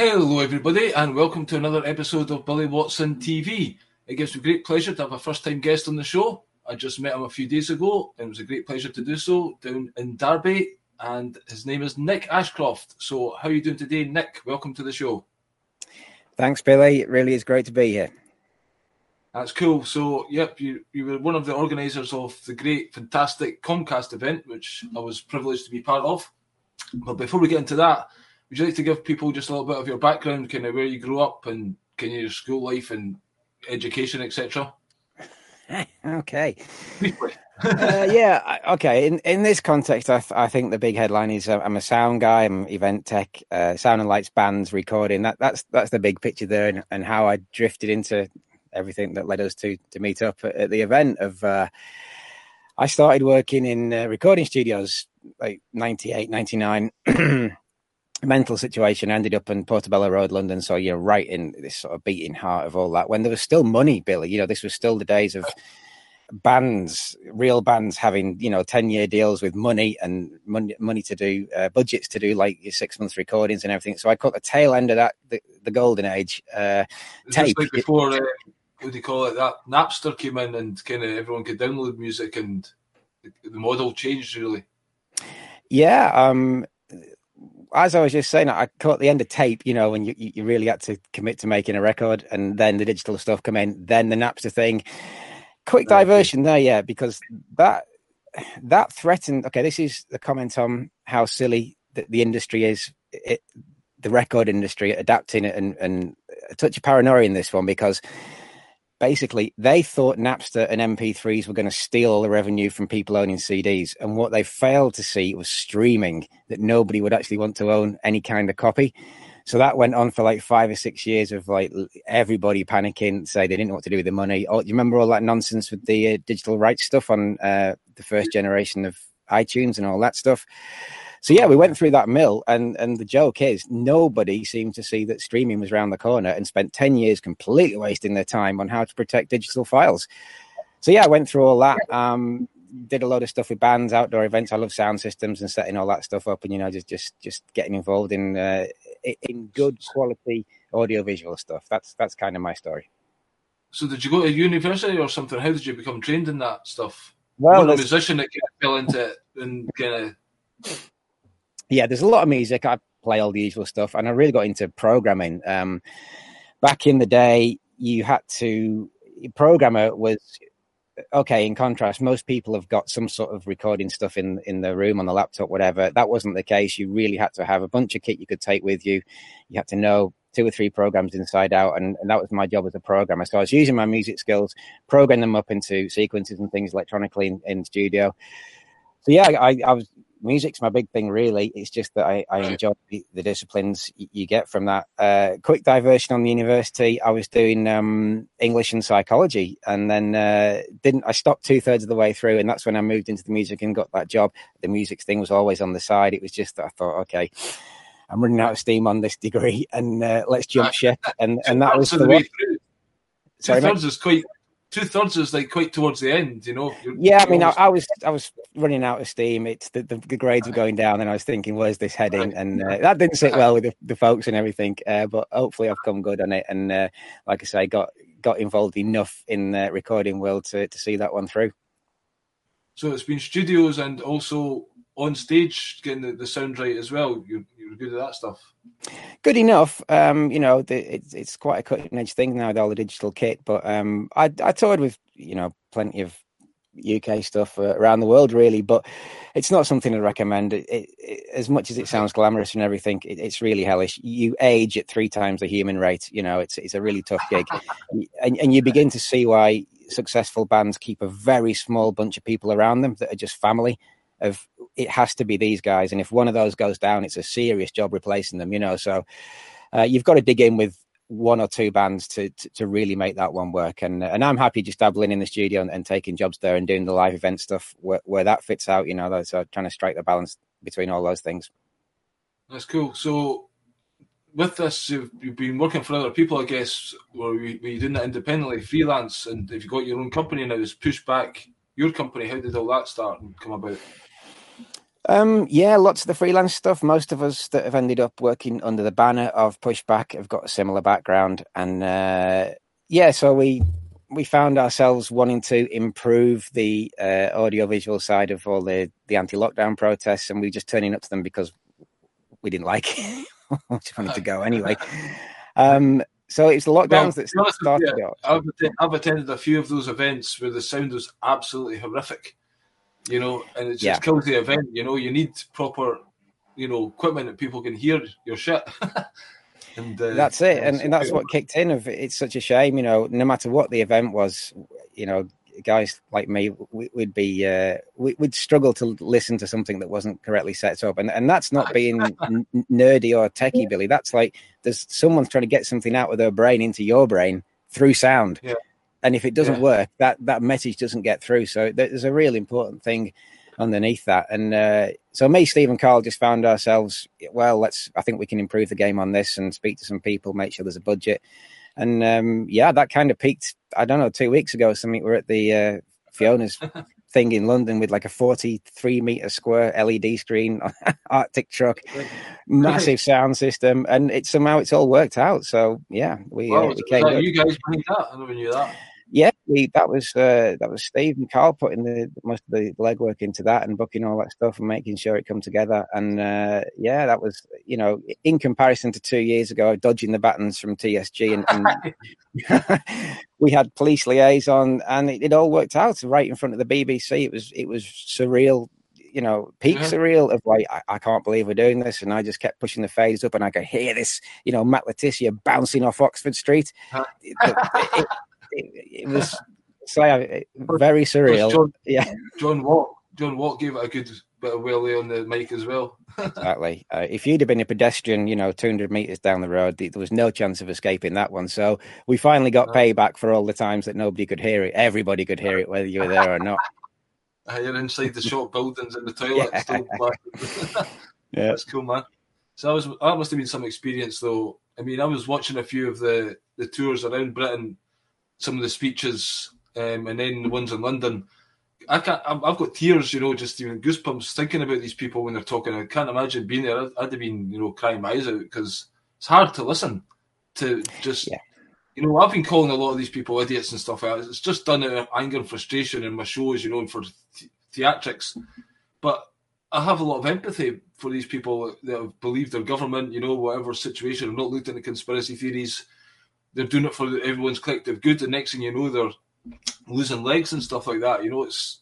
Hello, everybody, and welcome to another episode of Billy Watson TV. It gives me great pleasure to have a first time guest on the show. I just met him a few days ago, and it was a great pleasure to do so down in Derby. And his name is Nick Ashcroft. So, how are you doing today, Nick? Welcome to the show. Thanks, Billy. It really is great to be here. That's cool. So, yep, you, you were one of the organisers of the great, fantastic Comcast event, which I was privileged to be part of. But before we get into that, would you like to give people just a little bit of your background, kind of where you grew up and kind of your school life and education, etc.? okay. uh, yeah. Okay. In in this context, I, th- I think the big headline is uh, I'm a sound guy. I'm event tech, uh, sound and lights, bands, recording. That that's that's the big picture there, and, and how I drifted into everything that led us to to meet up at, at the event. Of uh, I started working in uh, recording studios like 98, 99. mental situation ended up in Portobello Road, London. So you're right in this sort of beating heart of all that. When there was still money, Billy, you know, this was still the days of bands, real bands having, you know, 10 year deals with money and money, money to do, uh, budgets to do like your six months recordings and everything. So I caught the tail end of that, the, the golden age. Uh, tape. Like before, uh, what do you call it? That Napster came in and kind of everyone could download music and the model changed really. Yeah. Um, as I was just saying, I caught the end of tape, you know, when you, you really had to commit to making a record and then the digital stuff come in, then the Napster thing. Quick diversion there, yeah, because that that threatened. Okay, this is the comment on how silly the, the industry is, it, the record industry adapting it and, and a touch of paranoia in this one because basically they thought Napster and MP3s were going to steal all the revenue from people owning CDs. And what they failed to see was streaming, that nobody would actually want to own any kind of copy. So that went on for like five or six years of like everybody panicking, say they didn't know what to do with the money. Oh, you remember all that nonsense with the uh, digital rights stuff on uh, the first generation of iTunes and all that stuff? So yeah, we went through that mill, and and the joke is nobody seemed to see that streaming was around the corner, and spent ten years completely wasting their time on how to protect digital files. So yeah, I went through all that. Um, did a lot of stuff with bands, outdoor events. I love sound systems and setting all that stuff up, and you know, just just just getting involved in uh, in good quality audio visual stuff. That's that's kind of my story. So did you go to university or something? How did you become trained in that stuff? Well, a musician that kind of fell into it and kind of yeah, there's a lot of music. I play all the usual stuff, and I really got into programming. Um, back in the day, you had to programmer was okay. In contrast, most people have got some sort of recording stuff in in the room on the laptop, whatever. That wasn't the case. You really had to have a bunch of kit you could take with you. You had to know two or three programs inside out, and, and that was my job as a programmer. So I was using my music skills, program them up into sequences and things electronically in, in studio. So yeah, I, I was music's my big thing, really. It's just that I, I enjoy the, the disciplines you get from that. Uh, quick diversion on the university. I was doing um, English and psychology, and then uh, didn't. I stopped two thirds of the way through, and that's when I moved into the music and got that job. The music thing was always on the side. It was just that I thought, okay. I'm running out of steam on this degree, and uh, let's jump ship. And and that was the way through. Two thirds is quite two thirds is like quite towards the end, you know. You're, yeah, I mean, I, I, was I was running out of steam. It's the, the, the, grades were going down, and I was thinking, "Where's this heading?" And uh, that didn't sit well with the, the folks and everything. Uh, but hopefully, I've come good on it, and uh, like I say, got got involved enough in the recording world to to see that one through. So it's been studios and also on stage getting the, the sound right as well. You're, you're good at that stuff. Good enough. Um, you know, the, it's it's quite a cutting edge thing now with all the digital kit. But um, I I toured with you know plenty of UK stuff uh, around the world, really. But it's not something I'd recommend. It, it, it, as much as it sounds glamorous and everything, it's really hellish. You age at three times the human rate. You know, it's it's a really tough gig, and and you begin to see why successful bands keep a very small bunch of people around them that are just family of it has to be these guys, and if one of those goes down, it's a serious job replacing them. You know, so uh, you've got to dig in with one or two bands to, to, to really make that one work. And and I'm happy just dabbling in the studio and, and taking jobs there and doing the live event stuff where, where that fits out. You know, so trying to strike the balance between all those things. That's cool. So with this, you've, you've been working for other people, I guess, or were you doing that independently, freelance, and if you've got your own company now, is push back your company. How did all that start and come about? Um, yeah, lots of the freelance stuff. Most of us that have ended up working under the banner of Pushback have got a similar background, and uh, yeah, so we we found ourselves wanting to improve the uh, audiovisual side of all the the anti-lockdown protests, and we just turning up to them because we didn't like it. we just wanted to go anyway. Um, so it's the lockdowns well, that started. Yeah, I've, I've attended a few of those events where the sound was absolutely horrific you know, and it just yeah. kills the event. You know, you need proper, you know, equipment that people can hear your shit. and uh, that's it, and, and that's what kicked in. Of it's such a shame, you know. No matter what the event was, you know, guys like me, we, would be uh, we, would struggle to listen to something that wasn't correctly set up, and and that's not being n- nerdy or techie, Billy. That's like there's someone's trying to get something out of their brain into your brain through sound. Yeah and if it doesn't yeah. work, that that message doesn't get through. So there's a really important thing underneath that. And uh, so me, Steve, and Carl just found ourselves. Well, let's. I think we can improve the game on this and speak to some people, make sure there's a budget. And um, yeah, that kind of peaked. I don't know, two weeks ago or something. We're at the uh, Fiona's thing in London with like a 43 meter square LED screen, Arctic truck, massive sound system, and it somehow it's all worked out. So yeah, we, well, uh, we came. you guys behind that? I never knew that yeah, we, that was uh, that was Steve and Carl putting the most of the legwork into that and booking all that stuff and making sure it come together. And uh, yeah, that was you know in comparison to two years ago, dodging the battens from TSG and, and we had police liaison, and it, it, all worked out right in front of the BBC. It was it was surreal. You know, peak yeah. surreal of like, I, I, can't believe we're doing this. And I just kept pushing the fades up and I could hear this, you know, Matt Le Tissier bouncing off Oxford Street. it, it, it, it was so very surreal. John, yeah, John Watt. John Watt gave it a good bit of welly on the mic as well. exactly. Uh, if you'd have been a pedestrian, you know, 200 meters down the road, there was no chance of escaping that one. So we finally got payback for all the times that nobody could hear it. Everybody could hear it, whether you were there or not. You're inside the shop buildings in the toilet. Yeah. yeah. That's cool, man. So I was, that must have been some experience, though. I mean, I was watching a few of the the tours around Britain some of the speeches, um, and then the ones in London. I can't. I've got tears, you know, just even goosebumps thinking about these people when they're talking. I can't imagine being there. I'd have been, you know, crying my eyes out because it's hard to listen to. Just, yeah. you know, I've been calling a lot of these people idiots and stuff. It's just done out of anger and frustration in my shows, you know, for th- theatrics. But I have a lot of empathy for these people that have believed their government, you know, whatever situation. I've not looked into conspiracy theories they're doing it for everyone's collective good. The next thing you know, they're losing legs and stuff like that. You know, it's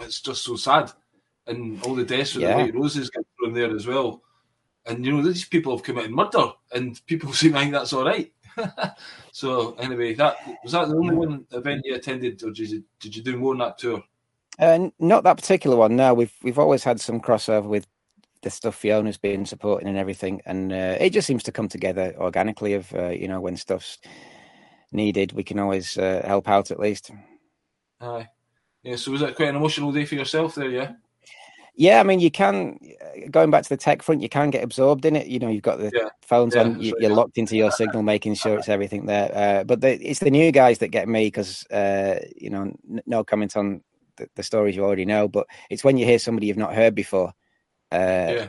it's just so sad, and all the deaths with yeah. the white roses get thrown there as well. And you know, these people have committed murder, and people seem to think that's all right. so anyway, that was that the only one event you attended, or did you did you do more on that tour? Uh, not that particular one. No, we've we've always had some crossover with the stuff Fiona's been supporting and everything, and uh, it just seems to come together organically. Of uh, you know when stuff's needed, we can always uh, help out at least. Aye, yeah. So was that quite an emotional day for yourself there? Yeah. Yeah, I mean, you can going back to the tech front, you can get absorbed in it. You know, you've got the yeah. phones yeah, on, you, are locked into your signal, making sure it's everything there. Uh, but the, it's the new guys that get me because uh, you know, n- no comment on the, the, stories you already know, but it's when you hear somebody you've not heard before uh, yeah.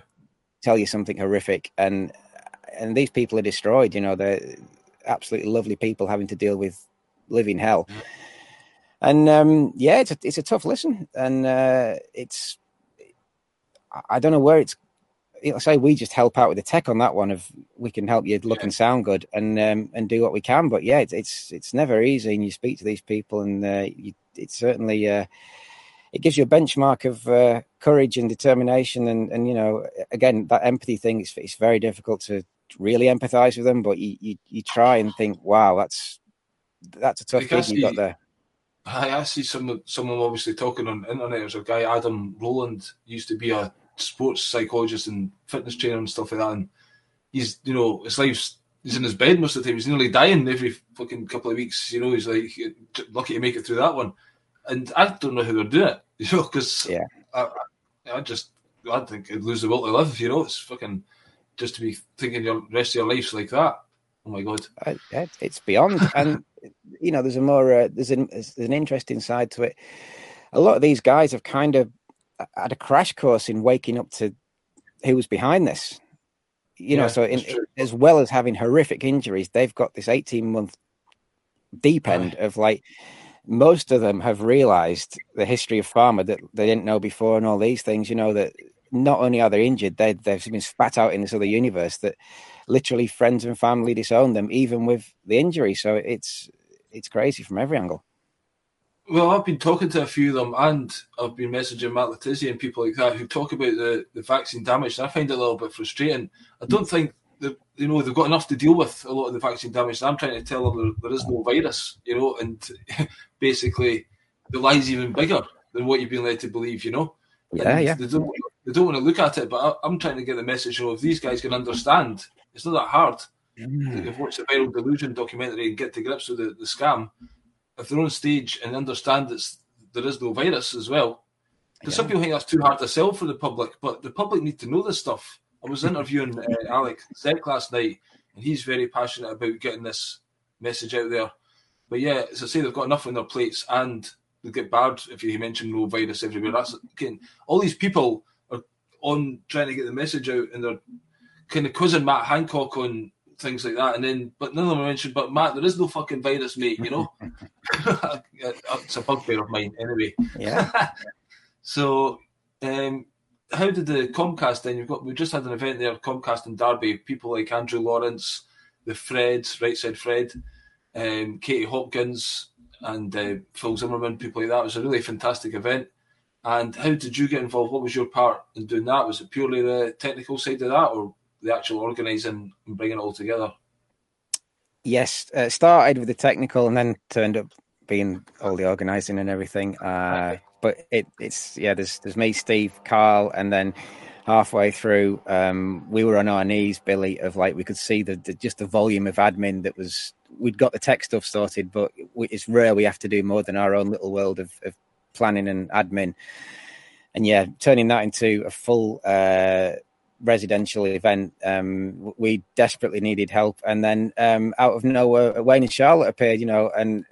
tell you something horrific, and and these people are destroyed. You know, they're absolutely lovely people having to deal with living hell. Yeah. And um, yeah, it's a, it's a tough listen, and uh, it's I don't know where it's. I say we just help out with the tech on that one. Of we can help you look yeah. and sound good and um, and do what we can. But yeah, it's it's, it's never easy. And you speak to these people, and uh, you, it's certainly uh, it gives you a benchmark of uh, courage and determination. And, and, you know, again, that empathy thing, it's, it's very difficult to really empathize with them, but you, you, you try and think, wow, that's, that's a tough thing you got there. I, I see some someone obviously talking on the internet. There's a guy, Adam Rowland, used to be a sports psychologist and fitness trainer and stuff like that. And he's, you know, his life's he's in his bed most of the time. He's nearly dying every fucking couple of weeks. You know, he's like lucky to make it through that one. And I don't know how they're doing it. You know, because yeah, I, I just I think I'd lose the will to live. You know, it's fucking just to be thinking your rest of your life's like that. Oh my god, it's beyond. and you know, there's a more uh, there's an there's an interesting side to it. A lot of these guys have kind of had a crash course in waking up to who was behind this. You yeah, know, so in, as well as having horrific injuries, they've got this 18 month deep end of like most of them have realized the history of pharma that they didn't know before and all these things, you know, that not only are they injured, they, they've been spat out in this other universe that literally friends and family disown them, even with the injury. So it's it's crazy from every angle. Well, I've been talking to a few of them, and I've been messaging Matt Le Tissier and people like that who talk about the, the vaccine damage. And I find it a little bit frustrating. I don't hmm. think that you know they've got enough to deal with a lot of the vaccine damage. I'm trying to tell them there, there is no virus, you know, and basically the lie's even bigger than what you've been led to believe, you know. Yeah, and yeah. They don't, they don't want to look at it, but I, am trying to get the message. You know, if these guys can understand, it's not that hard. Mm. They've watched the viral delusion documentary and get to grips with the, the scam if they're on stage and understand that there is no virus as well. Because yeah. some people think that's too hard to sell for the public, but the public need to know this stuff. I was interviewing uh, Alex Zek last night, and he's very passionate about getting this message out there. But yeah, as I say, they've got enough on their plates, and they get bad if you mention no virus everywhere. That's again, all these people are on trying to get the message out, and they're kind of quizzing Matt Hancock on things like that. And then, but none of them mentioned, but Matt, there is no fucking virus, mate, you know? it's a bugbear of mine, anyway. Yeah. so, um, how did the Comcast then? You've got we just had an event there, Comcast and Derby. People like Andrew Lawrence, the Freds, Right Side Fred, um, Katie Hopkins, and uh, Phil Zimmerman. People like that. It was a really fantastic event. And how did you get involved? What was your part in doing that? Was it purely the technical side of that, or the actual organising and bringing it all together? Yes, uh, started with the technical and then turned up being all the organising and everything. Uh, but it, it's yeah, there's there's me, Steve, Carl, and then halfway through, um, we were on our knees, Billy, of like we could see the, the, just the volume of admin that was. We'd got the tech stuff sorted, but it's rare we have to do more than our own little world of, of planning and admin. And yeah, turning that into a full uh, residential event. Um, we desperately needed help, and then um, out of nowhere, Wayne and Charlotte appeared. You know, and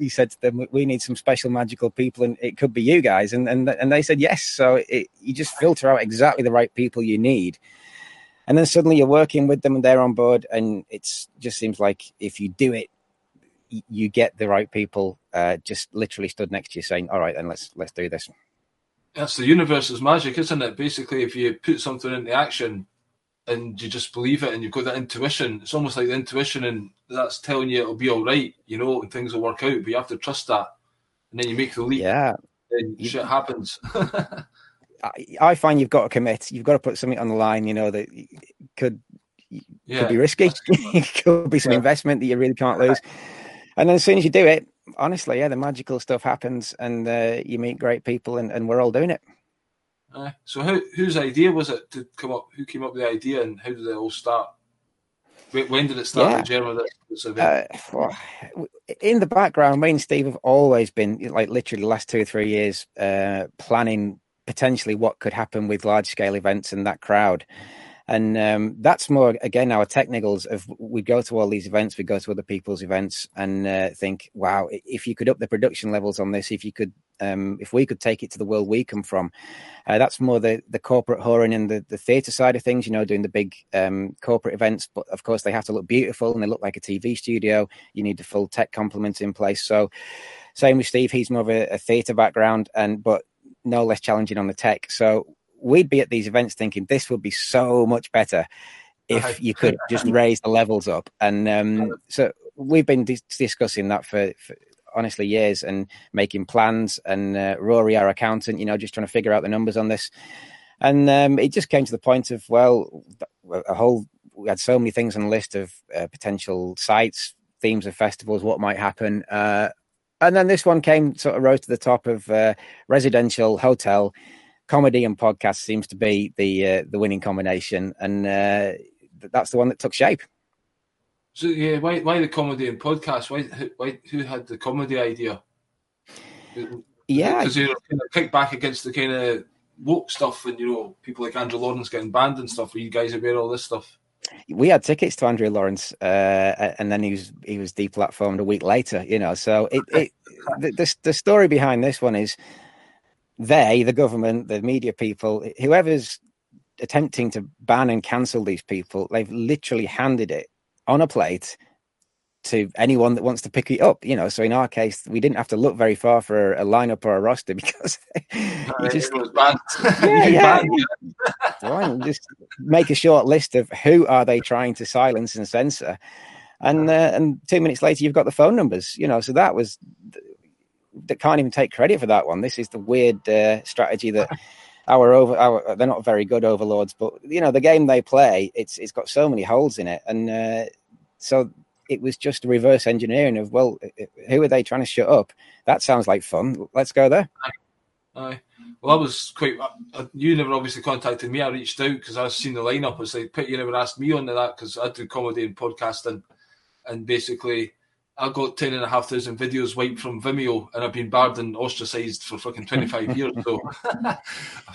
we said to them, "We need some special magical people, and it could be you guys." And and and they said yes. So it, you just filter out exactly the right people you need, and then suddenly you're working with them, and they're on board, and it just seems like if you do it. You get the right people, uh, just literally stood next to you, saying, "All right, then let's let's do this." that's the universe's magic, isn't it? Basically, if you put something into action and you just believe it and you've got that intuition, it's almost like the intuition and that's telling you it'll be all right, you know, and things will work out. But you have to trust that, and then you make the leap. Yeah, and you, shit happens. I, I, find you've got to commit. You've got to put something on the line. You know that could yeah. could be risky. could be some yeah. investment that you really can't lose. And then as soon as you do it, honestly, yeah, the magical stuff happens, and uh, you meet great people, and, and we're all doing it. Uh, so, who, whose idea was it to come up? Who came up with the idea, and how did it all start? When did it start? Yeah. Germany, this event? Uh, in the background, me and Steve have always been like literally the last two or three years uh, planning potentially what could happen with large scale events and that crowd. And um, that's more again our technicals of we go to all these events, we go to other people's events, and uh, think, wow, if you could up the production levels on this, if you could, um, if we could take it to the world we come from, uh, that's more the the corporate whoring and the the theatre side of things. You know, doing the big um, corporate events, but of course they have to look beautiful and they look like a TV studio. You need the full tech complement in place. So, same with Steve, he's more of a, a theatre background, and but no less challenging on the tech. So we'd be at these events thinking this would be so much better if you could just raise the levels up. And um, so we've been dis- discussing that for, for, honestly years and making plans. And uh, Rory, our accountant, you know, just trying to figure out the numbers on this. And um, it just came to the point of well, a whole we had so many things on the list of uh, potential sites, themes of festivals, what might happen. Uh, and then this one came sort of rose to the top of uh, residential hotel comedy and podcast seems to be the uh, the winning combination, and uh, that's the one that took shape. So yeah, why why the comedy and podcast? Why why who had the comedy idea? Yeah, because were kind of kicked back against the kind of woke stuff, and you know people like Andrew Lawrence getting banned and stuff. Where you guys aware of all this stuff? We had tickets to Andrew Lawrence, uh, and then he was he was deplatformed a week later. You know, so it, it the, the the story behind this one is they, the government, the media people, whoever's attempting to ban and cancel these people, they've literally handed it on a plate to anyone that wants to pick it up. You know, so in our case, we didn't have to look very far for a, lineup or a roster because you just was banned. yeah, yeah. Just make a short list of who are they trying to silence and censor, and uh, and two minutes later you've got the phone numbers. You know, so that was that can't even take credit for that one. This is the weird uh, strategy that. Our over, our, they're not very good overlords, but you know the game they play, it's it's got so many holes in it, and uh, so it was just reverse engineering of well, who are they trying to shut up? That sounds like fun. Let's go there. Aye. Well, I was quite. Uh, you never obviously contacted me. I reached out because I seen the lineup. I was like, "Pit, you never asked me on that because I do comedy and podcasting, and basically, I got ten and a half thousand videos wiped from Vimeo, and I've been barred and ostracised for fucking twenty five years. So I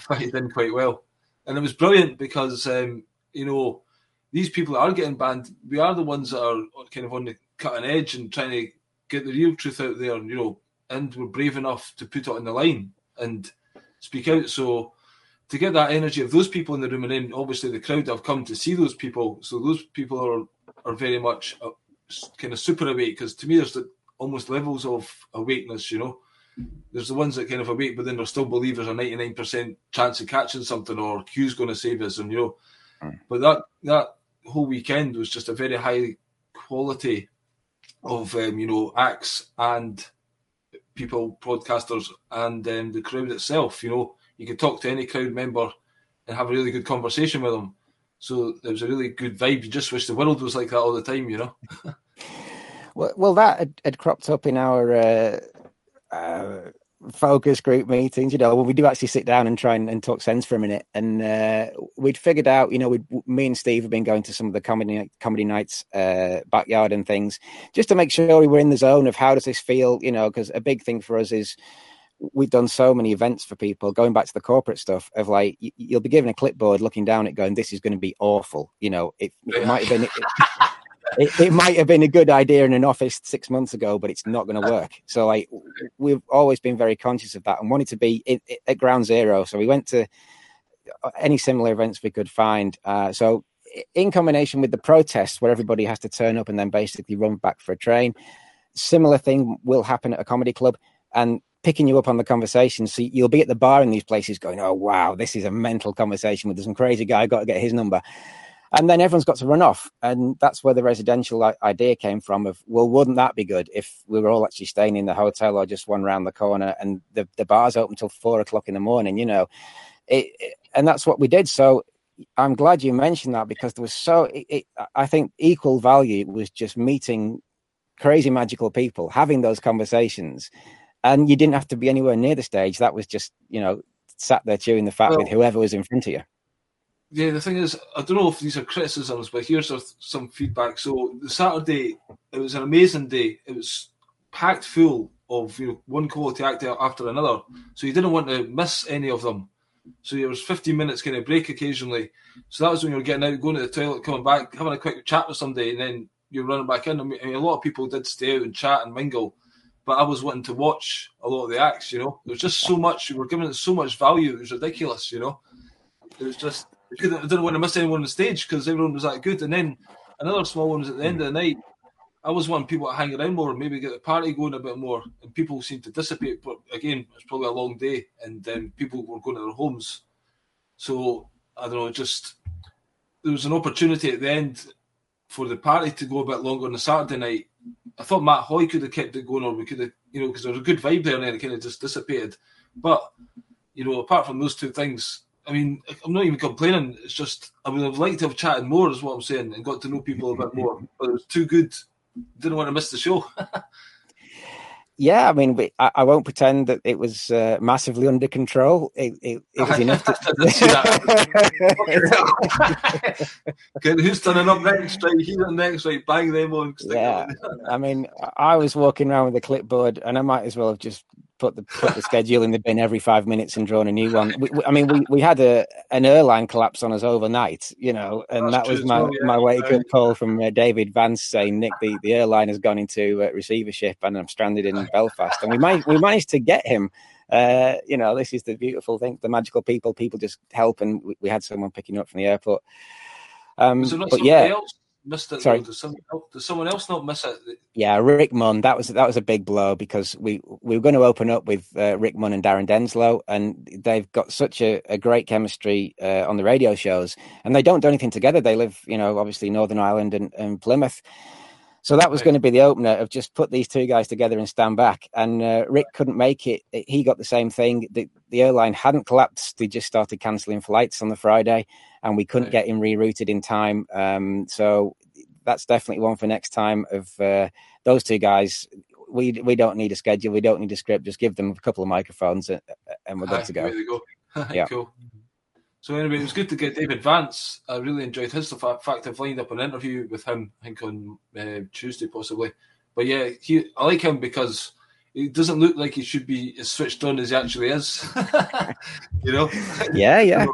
it did quite well, and it was brilliant because um, you know these people are getting banned. We are the ones that are kind of on the cutting edge and trying to get the real truth out there, you know, and we're brave enough to put it on the line and speak out. So to get that energy of those people in the room, and then obviously the crowd have come to see those people, so those people are are very much kind of super awake. Because to me, there's the, almost levels of awakeness, you know. There's the ones that kind of awake, but then they still believe there's a 99% chance of catching something or Q's going to save us, and you know. Mm. But that that whole weekend was just a very high quality of um, you know acts and people, broadcasters, and um, the crowd itself. You know, you could talk to any crowd member and have a really good conversation with them. So it was a really good vibe. You just wish the world was like that all the time, you know. well, well, that had, had, cropped up in our uh, uh, focus group meetings, you know, when we do actually sit down and try and, and talk sense for a minute. And uh, we'd figured out, you know, we me and Steve have been going to some of the comedy comedy nights, uh, backyard and things, just to make sure we were in the zone of how does this feel, you know, because a big thing for us is we've done so many events for people going back to the corporate stuff of like you'll be given a clipboard looking down it going this is going to be awful you know it, it might have been it, it, it, might have been a good idea in an office six months ago, but it's not going to work. So like we've always been very conscious of that and wanted to be in, at ground zero. So we went to any similar events we could find. Uh, so in combination with the protests where everybody has to turn up and then basically run back for a train, similar thing will happen at a comedy club and picking you up on the conversation. So you'll be at the bar in these places going, "Oh wow, this is a mental conversation with some crazy guy. I've got to get his number." and then everyone's got to run off and that's where the residential idea came from of well wouldn't that be good if we were all actually staying in the hotel or just one round the corner and the, the bar's open until four o'clock in the morning you know it, it, and that's what we did so i'm glad you mentioned that because there was so it, i think equal value was just meeting crazy magical people having those conversations and you didn't have to be anywhere near the stage that was just you know sat there chewing the fat well, with whoever was in front of you yeah, the thing is, I don't know if these are criticisms, but here's some feedback. So the Saturday, it was an amazing day. It was packed full of you know one quality actor after another. So you didn't want to miss any of them. So there was 15 minutes kind of break occasionally. So that was when you were getting out, going to the toilet, coming back, having a quick chat with somebody, and then you're running back in. I mean, a lot of people did stay out and chat and mingle, but I was wanting to watch a lot of the acts. You know, there was just so much. We were giving it so much value. It was ridiculous. You know, it was just I didn't want to miss anyone on the stage because everyone was that good. And then another small one was at the end of the night. I was wanting people to hang around more, maybe get the party going a bit more, and people seemed to dissipate. But again, it's probably a long day, and um, people were going to their homes. So I don't know, just there was an opportunity at the end for the party to go a bit longer on the Saturday night. I thought Matt Hoy could have kept it going, or we could have, you know, because there was a good vibe there, and then it kind of just dissipated. But you know, apart from those two things, I mean, I'm not even complaining. It's just I would have liked to have chatted more, is what I'm saying, and got to know people a bit more. But it was too good. Didn't want to miss the show. yeah, I mean, I, I, won't pretend that it was uh, massively under control. It, it, it was enough. To... who's turning up next? Right, he's on next. Right, bang them on. Yeah, I mean, I was walking around with a clipboard, and I might as well have just put the put the schedule in the bin every five minutes and drawn a new one. We, we, I mean, we, we had a an airline collapse on us overnight, you know, and That's that was my, well, yeah. my wake up call from uh, David Vance saying, Nick, the, the airline has gone into uh, receivership and I'm stranded in Belfast. And we might we managed to get him uh, you know, this is the beautiful thing, the magical people. People just help, and we, we had someone picking up from the airport. Um, but yeah, else missed it. Sorry, does someone, else, does someone else not miss it? Yeah, Rick Munn. That was that was a big blow because we we were going to open up with uh, Rick Munn and Darren Denslow, and they've got such a, a great chemistry uh, on the radio shows, and they don't do anything together. They live, you know, obviously Northern Ireland and, and Plymouth. So that was going to be the opener of just put these two guys together and stand back. And uh, Rick couldn't make it. He got the same thing. The, the airline hadn't collapsed. They just started cancelling flights on the Friday, and we couldn't get him rerouted in time. Um, so that's definitely one for next time. Of uh, those two guys, we we don't need a schedule. We don't need a script. Just give them a couple of microphones, and, and we're good to go. go. yeah. Cool. So anyway, it was good to get David Vance. I really enjoyed his stuff. In fact, I've lined up an interview with him. I think on uh, Tuesday possibly. But yeah, he I like him because he doesn't look like he should be as switched on as he actually is. you know? Yeah, yeah.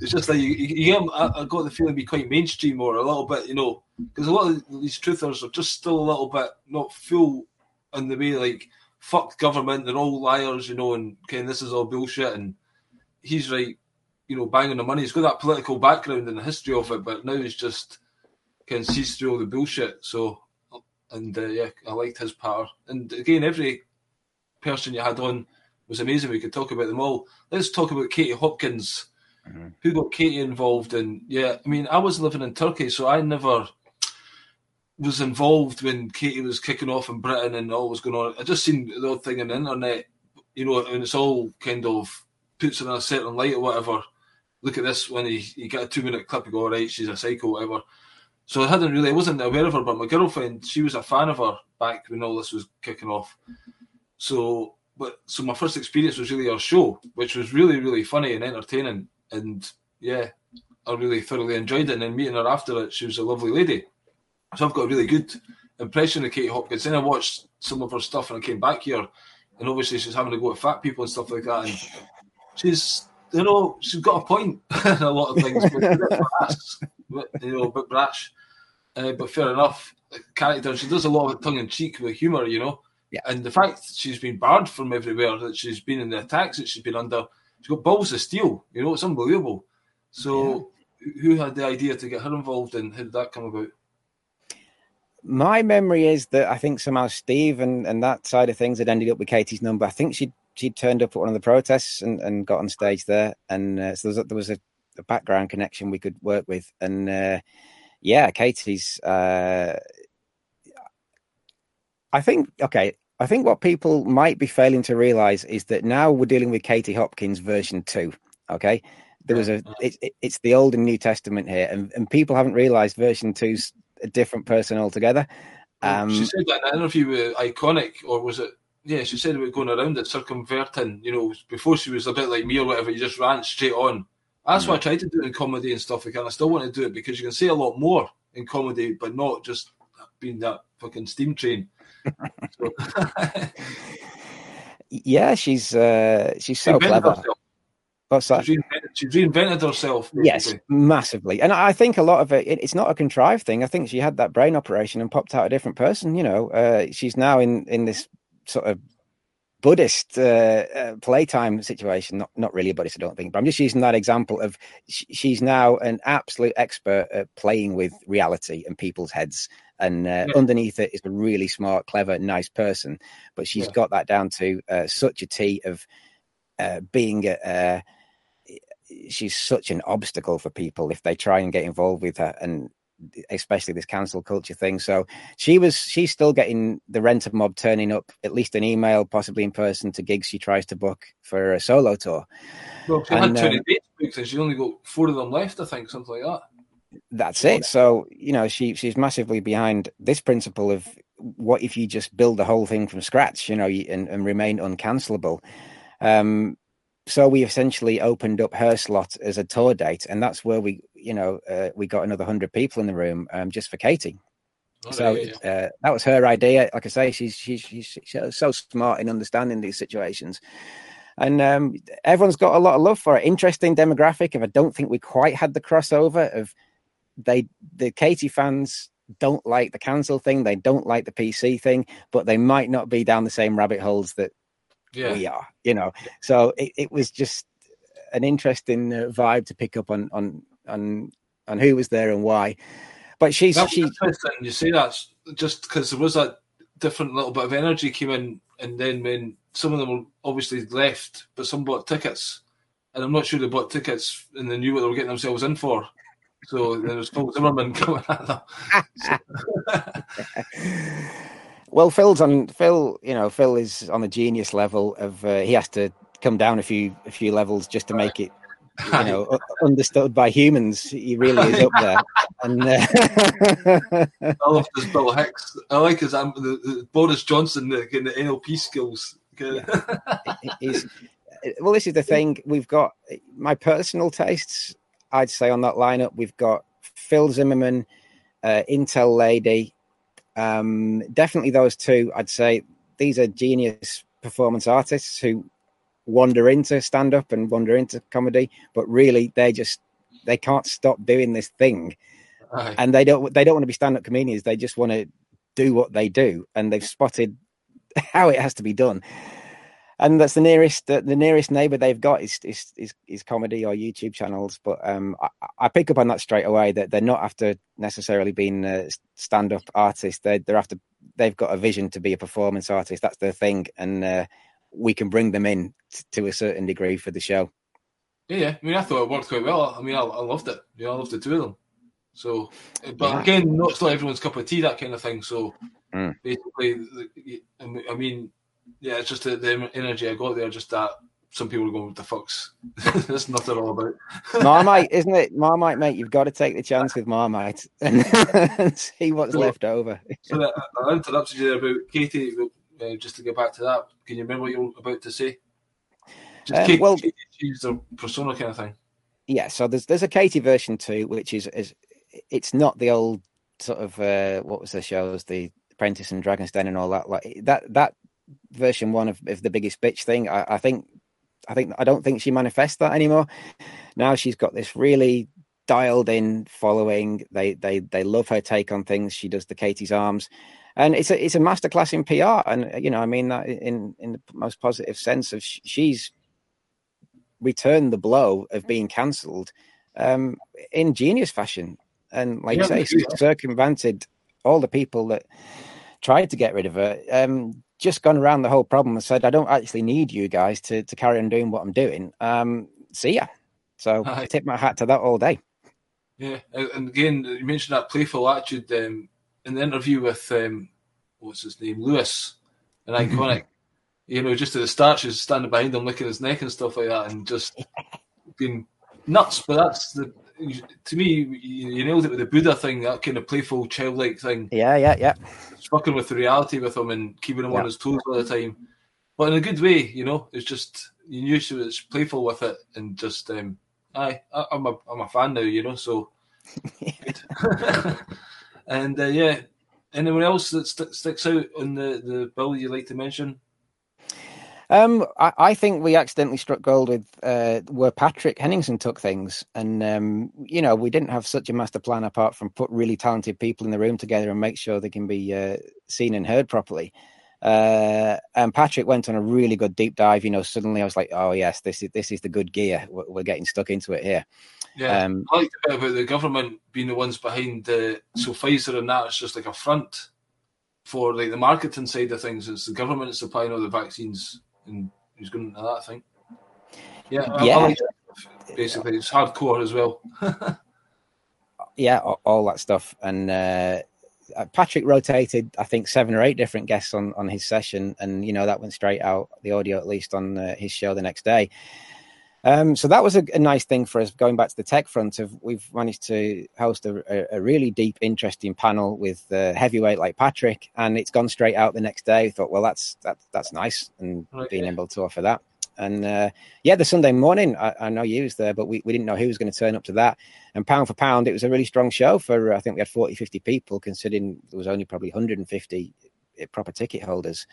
it's just like you, you, I, I got the feeling be quite mainstream or a little bit, you know, because a lot of these truthers are just still a little bit not full in the way like fuck government, they're all liars, you know, and kind of, this is all bullshit. And he's right you know, banging the money. He's got that political background and the history of it, but now he's just can see through all the bullshit. So, and uh, yeah, I liked his power. And again, every person you had on was amazing. We could talk about them all. Let's talk about Katie Hopkins. Mm-hmm. Who got Katie involved in? Yeah, I mean, I was living in Turkey, so I never was involved when Katie was kicking off in Britain and all was going on. I just seen the odd thing on the internet, you know, and it's all kind of puts it in a certain light or whatever look at this when he, you get a two minute clip, you go, all right, she's a psycho, whatever. So I hadn't really, I wasn't aware of her, but my girlfriend, she was a fan of her back when all this was kicking off. So, but so my first experience was really her show, which was really, really funny and entertaining. And yeah, I really thoroughly enjoyed it. And then meeting her after it, she was a lovely lady. So I've got a really good impression of Katie Hopkins. Then I watched some of her stuff and I came back here, and obviously she's having to go to fat people and stuff like that. And she's you know, she's got a point in a lot of things, but you know, a bit brash. Uh, but fair enough, character. She does a lot of tongue in cheek with humour, you know. Yeah. And the fact she's been barred from everywhere, that she's been in the attacks that she's been under, she's got balls of steel. You know, it's unbelievable. So, yeah. who had the idea to get her involved, and how did that come about? My memory is that I think somehow Steve and, and that side of things had ended up with Katie's number. I think she she turned up at one of the protests and, and got on stage there, and uh, so there was, a, there was a, a, background connection we could work with, and uh, yeah, Katie's. Uh, I think okay. I think what people might be failing to realize is that now we're dealing with Katie Hopkins version two. Okay, there was a it, it, it's the Old and New Testament here, and, and people haven't realized version two's a different person altogether. Um, she said that in an interview with Iconic, or was it yeah, she said about going around it, circumverting. You know, before she was a bit like me or whatever, you just ran straight on. That's mm. what I tried to do in comedy and stuff like that. I still want to do it because you can say a lot more in comedy, but not just being that fucking steam train. yeah, she's uh, she's so clever. Herself. What's that? She's reinvented, she's reinvented herself. Basically. Yes, massively. And I think a lot of it, it, it's not a contrived thing. I think she had that brain operation and popped out a different person. You know, uh, she's now in in this sort of Buddhist uh, uh, playtime situation. Not not really a Buddhist, I don't think, but I'm just using that example of sh- she's now an absolute expert at playing with reality and people's heads. And uh, yeah. underneath it is a really smart, clever, nice person. But she's yeah. got that down to uh, such a T of uh, being a, uh, she's such an obstacle for people if they try and get involved with her. And especially this cancel culture thing. So she was she's still getting the rent of mob turning up at least an email, possibly in person to gigs she tries to book for a solo tour. Well, she and, had twenty um, dates booked and she only got four of them left, I think, something like that. That's it. So you know she she's massively behind this principle of what if you just build the whole thing from scratch, you know, and, and remain uncancelable. Um, so we essentially opened up her slot as a tour date, and that's where we, you know, uh, we got another hundred people in the room um, just for Katie. Oh, so. Uh, that was her idea. Like I say, she's she's she's, she's so smart in understanding these situations, and um, everyone's got a lot of love for it. Interesting demographic. If I don't think we quite had the crossover of they the Katie fans don't like the cancel thing, they don't like the PC thing, but they might not be down the same rabbit holes that yeah. we are, you know. So it, it was just an interesting uh, vibe to pick up on on on on who was there and why. But she's she. You see that just because there was that different little bit of energy came in, and then when some of them were obviously left, but some bought tickets, and I'm not sure they bought tickets and they knew what they were getting themselves in for. So there was Phil Zimmerman coming at them. well, Phil's on Phil. You know, Phil is on the genius level of. Uh, he has to come down a few a few levels just to make it you know understood by humans he really is up there and uh... i love this bill hicks i like his um, the, the boris johnson the, the nlp skills yeah. well this is the thing we've got my personal tastes i'd say on that lineup we've got phil zimmerman uh, intel lady um, definitely those two i'd say these are genius performance artists who wander into stand up and wander into comedy, but really they just they can't stop doing this thing. Right. And they don't they don't want to be stand up comedians. They just want to do what they do and they've spotted how it has to be done. And that's the nearest the, the nearest neighbor they've got is, is is, is comedy or YouTube channels. But um, I, I, pick up on that straight away that they're not after necessarily being a stand up artists. They're they're after they've got a vision to be a performance artist. That's their thing, and uh, we can bring them in t- to a certain degree for the show. Yeah, yeah. I mean, I thought it worked quite well. I mean, I, I loved it. You know, I loved the two of them. So, but yeah. again, not still everyone's cup of tea, that kind of thing. So, mm. basically, I mean, yeah, it's just the, the, energy I got there. Just that some people are going, "What the fuck's that's not at all about." Marmite, isn't it? Marmite, mate. You've got to take the chance with Marmite and, and see what's so, left over. so that, I interrupted you there about Katie uh, just to get back to that, can you remember what you were about to say? Just um, Katie, well, Katie the persona kind of thing. Yeah, so there's there's a Katie version too, which is is it's not the old sort of uh, what was the shows, the Apprentice and Dragon's Den and all that. Like that that version one of, of the biggest bitch thing. I, I think I think I don't think she manifests that anymore. Now she's got this really dialed in following. They they they love her take on things. She does the Katie's arms and it's a it's a masterclass in PR, and you know, I mean that in in the most positive sense of she's returned the blow of being cancelled um, in genius fashion, and like yeah, you say, yeah. circumvented all the people that tried to get rid of her. Um, just gone around the whole problem and said, I don't actually need you guys to to carry on doing what I'm doing. Um, see ya. So I tip my hat to that all day. Yeah, and again, you mentioned that playful attitude. Um, in the interview with um, what's his name, Lewis, an iconic. you know, just at the start, she's standing behind him, licking his neck and stuff like that, and just being nuts. But that's the to me, you, nailed it with the Buddha thing, that kind of playful, childlike thing. Yeah, yeah, yeah. It's fucking with the reality with him and keeping him yeah. on his toes all the time, but in a good way. You know, it's just you knew she was playful with it, and just um, I, I'm a I'm a fan now. You know, so. And uh, yeah, anyone else that st- sticks out on the, the bill you like to mention? Um, I, I, think we accidentally struck gold with uh, where Patrick Henningsen took things, and um, you know we didn't have such a master plan apart from put really talented people in the room together and make sure they can be uh, seen and heard properly. Uh, and Patrick went on a really good deep dive. You know, suddenly I was like, "Oh yes, this is this is the good gear. We're, we're getting stuck into it here." Yeah, um, I like the bit about the government being the ones behind the so Pfizer and that. It's just like a front for like the marketing side of things. It's the government supplying all the vaccines, and he's going into that? I think. Yeah, yeah. Like basically, it's hardcore as well. yeah, all that stuff, and uh, Patrick rotated, I think, seven or eight different guests on on his session, and you know that went straight out the audio at least on uh, his show the next day. Um, so that was a, a, nice thing for us going back to the tech front of we've managed to host a, a, a really deep, interesting panel with uh, heavyweight like Patrick, and it's gone straight out the next day. I thought, well, that's that, that's nice, and okay. being able to offer that. And uh, yeah, the Sunday morning, I, I, know you was there, but we, we didn't know who was going to turn up to that. And pound for pound, it was a really strong show for, I think we had 40, 50 people, considering there was only probably 150 proper ticket holders.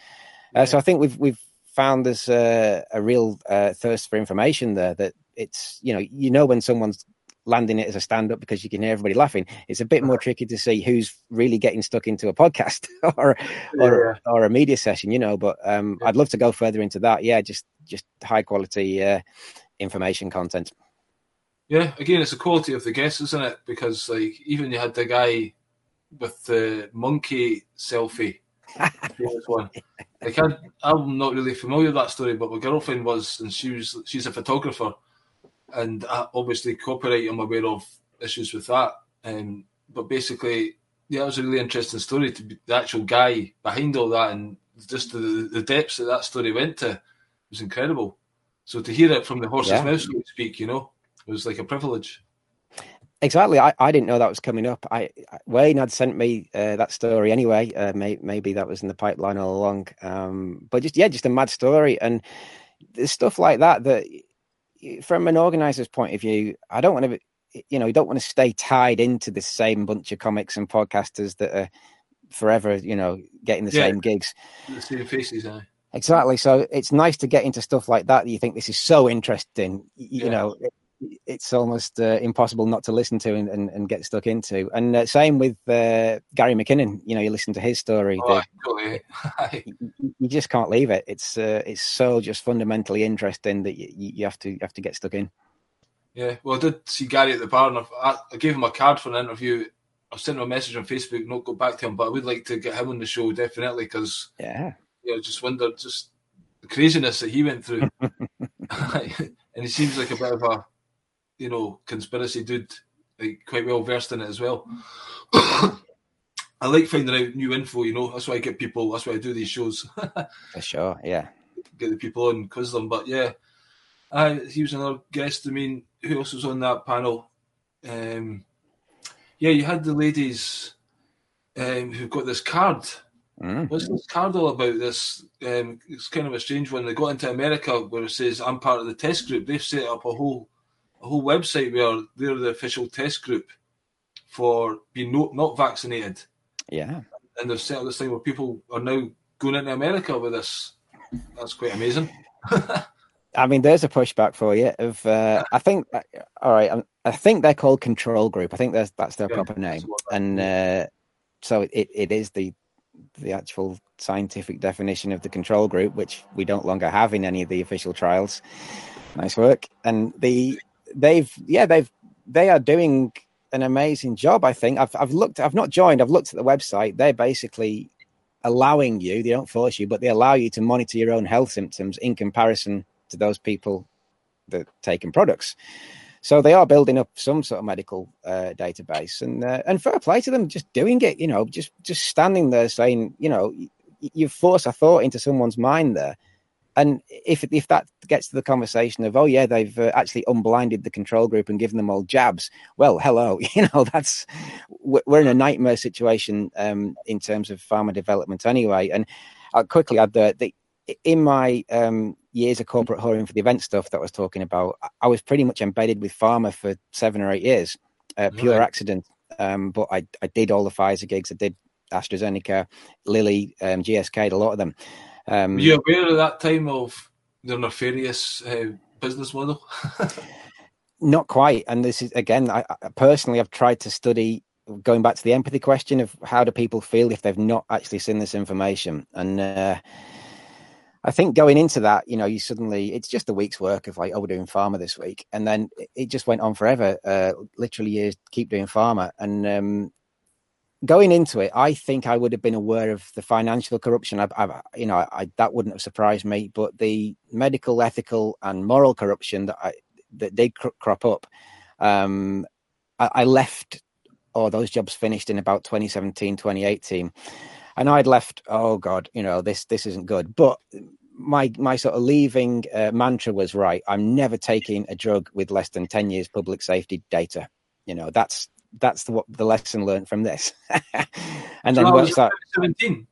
Uh, so I think we've we've found there's a, a real uh, thirst for information there that it's you know you know when someone's landing it as a stand up because you can hear everybody laughing. It's a bit more tricky to see who's really getting stuck into a podcast or or, yeah. or a media session, you know. But um, yeah. I'd love to go further into that. Yeah, just just high quality uh, information content. Yeah, again, it's the quality of the guests, isn't it? Because like even you had the guy with the monkey selfie. One. I, I'm not really familiar with that story, but my girlfriend was, and she was she's a photographer, and obviously copyright. I'm aware of issues with that. Um, but basically, yeah, it was a really interesting story to be the actual guy behind all that, and just the, the depths that that story went to was incredible. So to hear it from the horse's yeah. mouth, so to speak, you know, it was like a privilege. Exactly. I, I didn't know that was coming up. I Wayne had sent me uh, that story anyway. Uh, may, maybe that was in the pipeline all along. Um, but just yeah, just a mad story, and there's stuff like that that, from an organizer's point of view, I don't want to. You know, you don't want to stay tied into the same bunch of comics and podcasters that are forever. You know, getting the yeah, same gigs. The same faces, Exactly. So it's nice to get into stuff like that. that you think this is so interesting. You yeah. know, it's almost uh, impossible not to listen to and, and, and get stuck into. And uh, same with uh, Gary McKinnon. You know, you listen to his story. Oh, the, you, you, just can't leave it. It's uh, it's so just fundamentally interesting that you, you have to you have to get stuck in. Yeah, well, I did see Gary at the bar, and I, I gave him a card for an interview. I sent him a message on Facebook, not go back to him, but I would like to get him on the show definitely because yeah, you know, just wonder just the craziness that he went through, and he seems like a bit of a you know, conspiracy dude, like quite well versed in it as well. I like finding out new info, you know. That's why I get people. That's why I do these shows. For sure, yeah. Get the people on, quiz them. But yeah, uh, he was another guest. I mean, who else was on that panel? Um, yeah, you had the ladies um, who've got this card. Mm. What's this card all about? This um, it's kind of a strange one. They got into America where it says I'm part of the test group. They've set up a whole a whole website where they're the official test group for being not, not vaccinated. Yeah. And they've set up this thing where people are now going into America with this. That's quite amazing. I mean, there's a pushback for you. Of uh, I think, all right, um, I think they're called Control Group. I think that's that's their yeah, proper name, and uh, so it, it is the the actual scientific definition of the control group, which we don't longer have in any of the official trials. Nice work. And the they've yeah they've they are doing an amazing job. I think I've I've looked. I've not joined. I've looked at the website. They're basically allowing you. They don't force you, but they allow you to monitor your own health symptoms in comparison to those people that taking products. So they are building up some sort of medical uh, database, and uh, and fair play to them, just doing it. You know, just just standing there saying, you know, you've forced a thought into someone's mind there and if if that gets to the conversation of oh yeah they've uh, actually unblinded the control group and given them all jabs, well hello you know that's we're in a nightmare situation um, in terms of pharma development anyway. And I'll quickly add that the, in my um, years of corporate whoring for the event stuff that I was talking about, I was pretty much embedded with pharma for seven or eight years, uh, pure right. accident. Um, but I, I did all the Pfizer gigs, I did AstraZeneca, Lilly, um, GSK, a lot of them. Um, Were you aware at that time of the nefarious uh, business model? not quite. And this is again, I, I, personally, I've tried to study going back to the empathy question of how do people feel if they've not actually seen this information, and uh, I think going into that, you know, you suddenly it's just a week's work of like, oh, we're doing pharma this week, and then it just went on forever, uh, literally years. Keep doing pharma, and um, going into it, I think I would have been aware of the financial corruption. I, I you know, I, that wouldn't have surprised me. But the medical, ethical, and moral corruption that I that did cr- crop up, um, I, I, left. Oh, those jobs finished in about 2017, 2018, and I'd left. Oh God, you know this this isn't good. But my my sort of leaving uh, mantra was right. I'm never taking a drug with less than 10 years public safety data. You know, that's that's the, what the lesson learned from this. and then once that seventeen,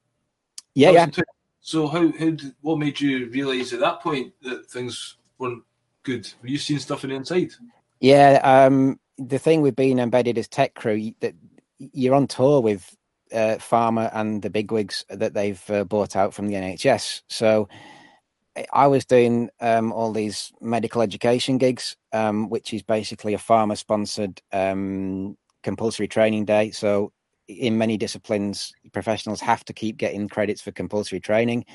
yeah, yeah. So how how did, what made you realize at that point that things weren't good? Were you seeing stuff in the inside? Yeah, um, the thing with being embedded as tech crew that you're on tour with uh, pharma and the bigwigs that they've uh, bought out from the NHS. So I was doing um, all these medical education gigs, um, which is basically a pharma sponsored um, compulsory training day. So, in many disciplines, professionals have to keep getting credits for compulsory training.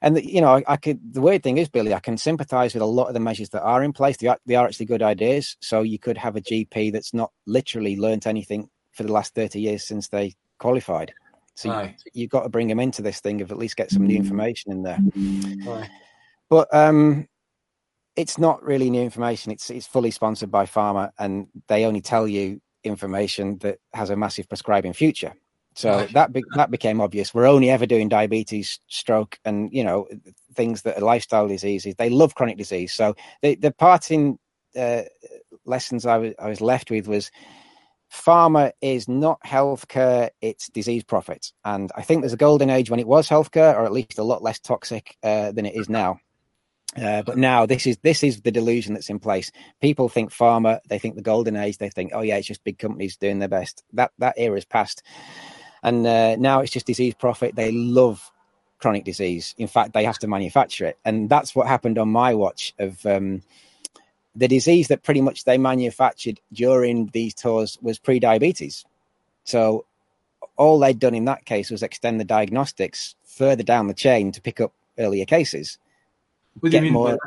And you know, I, I could. The weird thing is, Billy, I can sympathise with a lot of the measures that are in place. They are, they are actually good ideas. So you could have a GP that's not literally learnt anything for the last thirty years since they qualified. So you, you've got to bring them into this thing of at least get some new information in there. Aye. But um, it's not really new information. It's it's fully sponsored by pharma, and they only tell you information that has a massive prescribing future. So that be, that became obvious. We're only ever doing diabetes, stroke, and you know things that are lifestyle diseases. They love chronic disease. So the the parting uh, lessons I was I was left with was pharma is not healthcare; it's disease profit. And I think there's a golden age when it was healthcare, or at least a lot less toxic uh, than it is now. Uh, but now this is this is the delusion that's in place. People think pharma, they think the golden age, they think, oh yeah, it's just big companies doing their best. That that era is past, and uh, now it's just disease profit. They love chronic disease. In fact, they have to manufacture it, and that's what happened on my watch of. Um, the disease that pretty much they manufactured during these tours was pre-diabetes. So all they'd done in that case was extend the diagnostics further down the chain to pick up earlier cases. What do you mean more,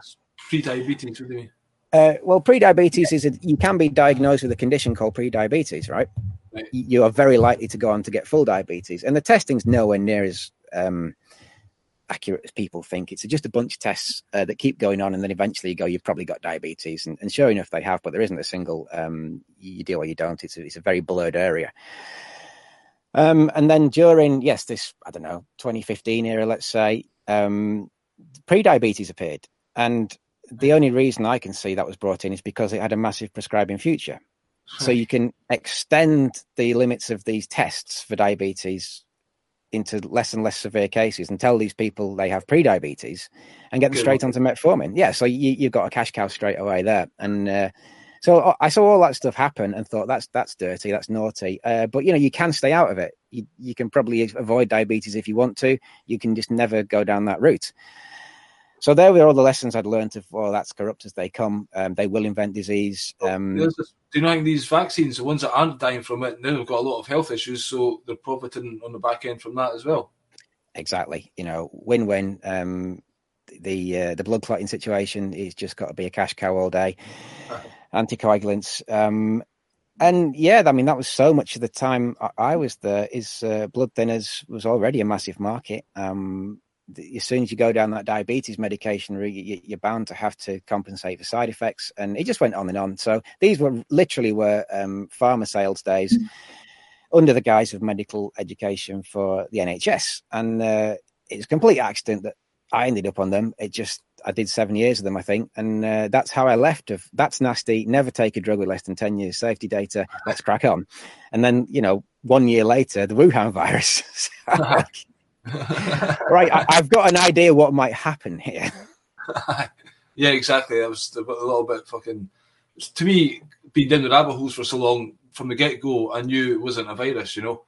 pre-diabetes? What do you mean? Uh, well, pre-diabetes is a, you can be diagnosed with a condition called pre-diabetes, right? right? You are very likely to go on to get full diabetes, and the testing's nowhere near as um, accurate as people think. It's just a bunch of tests uh, that keep going on, and then eventually you go, you've probably got diabetes, and, and sure enough, they have, but there isn't a single um, you do or you don't. It's a, it's a very blurred area. Um, and then during yes, this I don't know 2015 era, let's say, um, pre-diabetes appeared, and the only reason I can see that was brought in is because it had a massive prescribing future. So you can extend the limits of these tests for diabetes into less and less severe cases and tell these people they have pre-diabetes and get them Good. straight onto metformin. Yeah, so you, you've got a cash cow straight away there. And uh, so uh, I saw all that stuff happen and thought that's that's dirty, that's naughty. Uh, but you know, you can stay out of it. You you can probably avoid diabetes if you want to. You can just never go down that route. So there were all the lessons I'd learned of, well, that's corrupt as they come. Um, they will invent disease. Um, do you know these vaccines, the ones that aren't dying from it, now they've got a lot of health issues, so they're profiting on the back end from that as well. Exactly. You know, win-win. Um, the uh, the blood clotting situation is just got to be a cash cow all day. Anticoagulants. Um, and yeah, I mean that was so much of the time I was there. Is uh, blood thinners was already a massive market. Um, as soon as you go down that diabetes medication route, you're bound to have to compensate for side effects, and it just went on and on. So these were literally were um, pharma sales days mm-hmm. under the guise of medical education for the NHS, and uh, it's a complete accident that I ended up on them. It just I did seven years of them, I think, and uh, that's how I left. Of that's nasty. Never take a drug with less than ten years safety data. Let's crack on. And then you know, one year later, the Wuhan virus. right, I, have got an idea what might happen here. yeah, exactly. I was a little bit fucking. To me, being down the rabbit holes for so long from the get go, I knew it wasn't a virus, you know.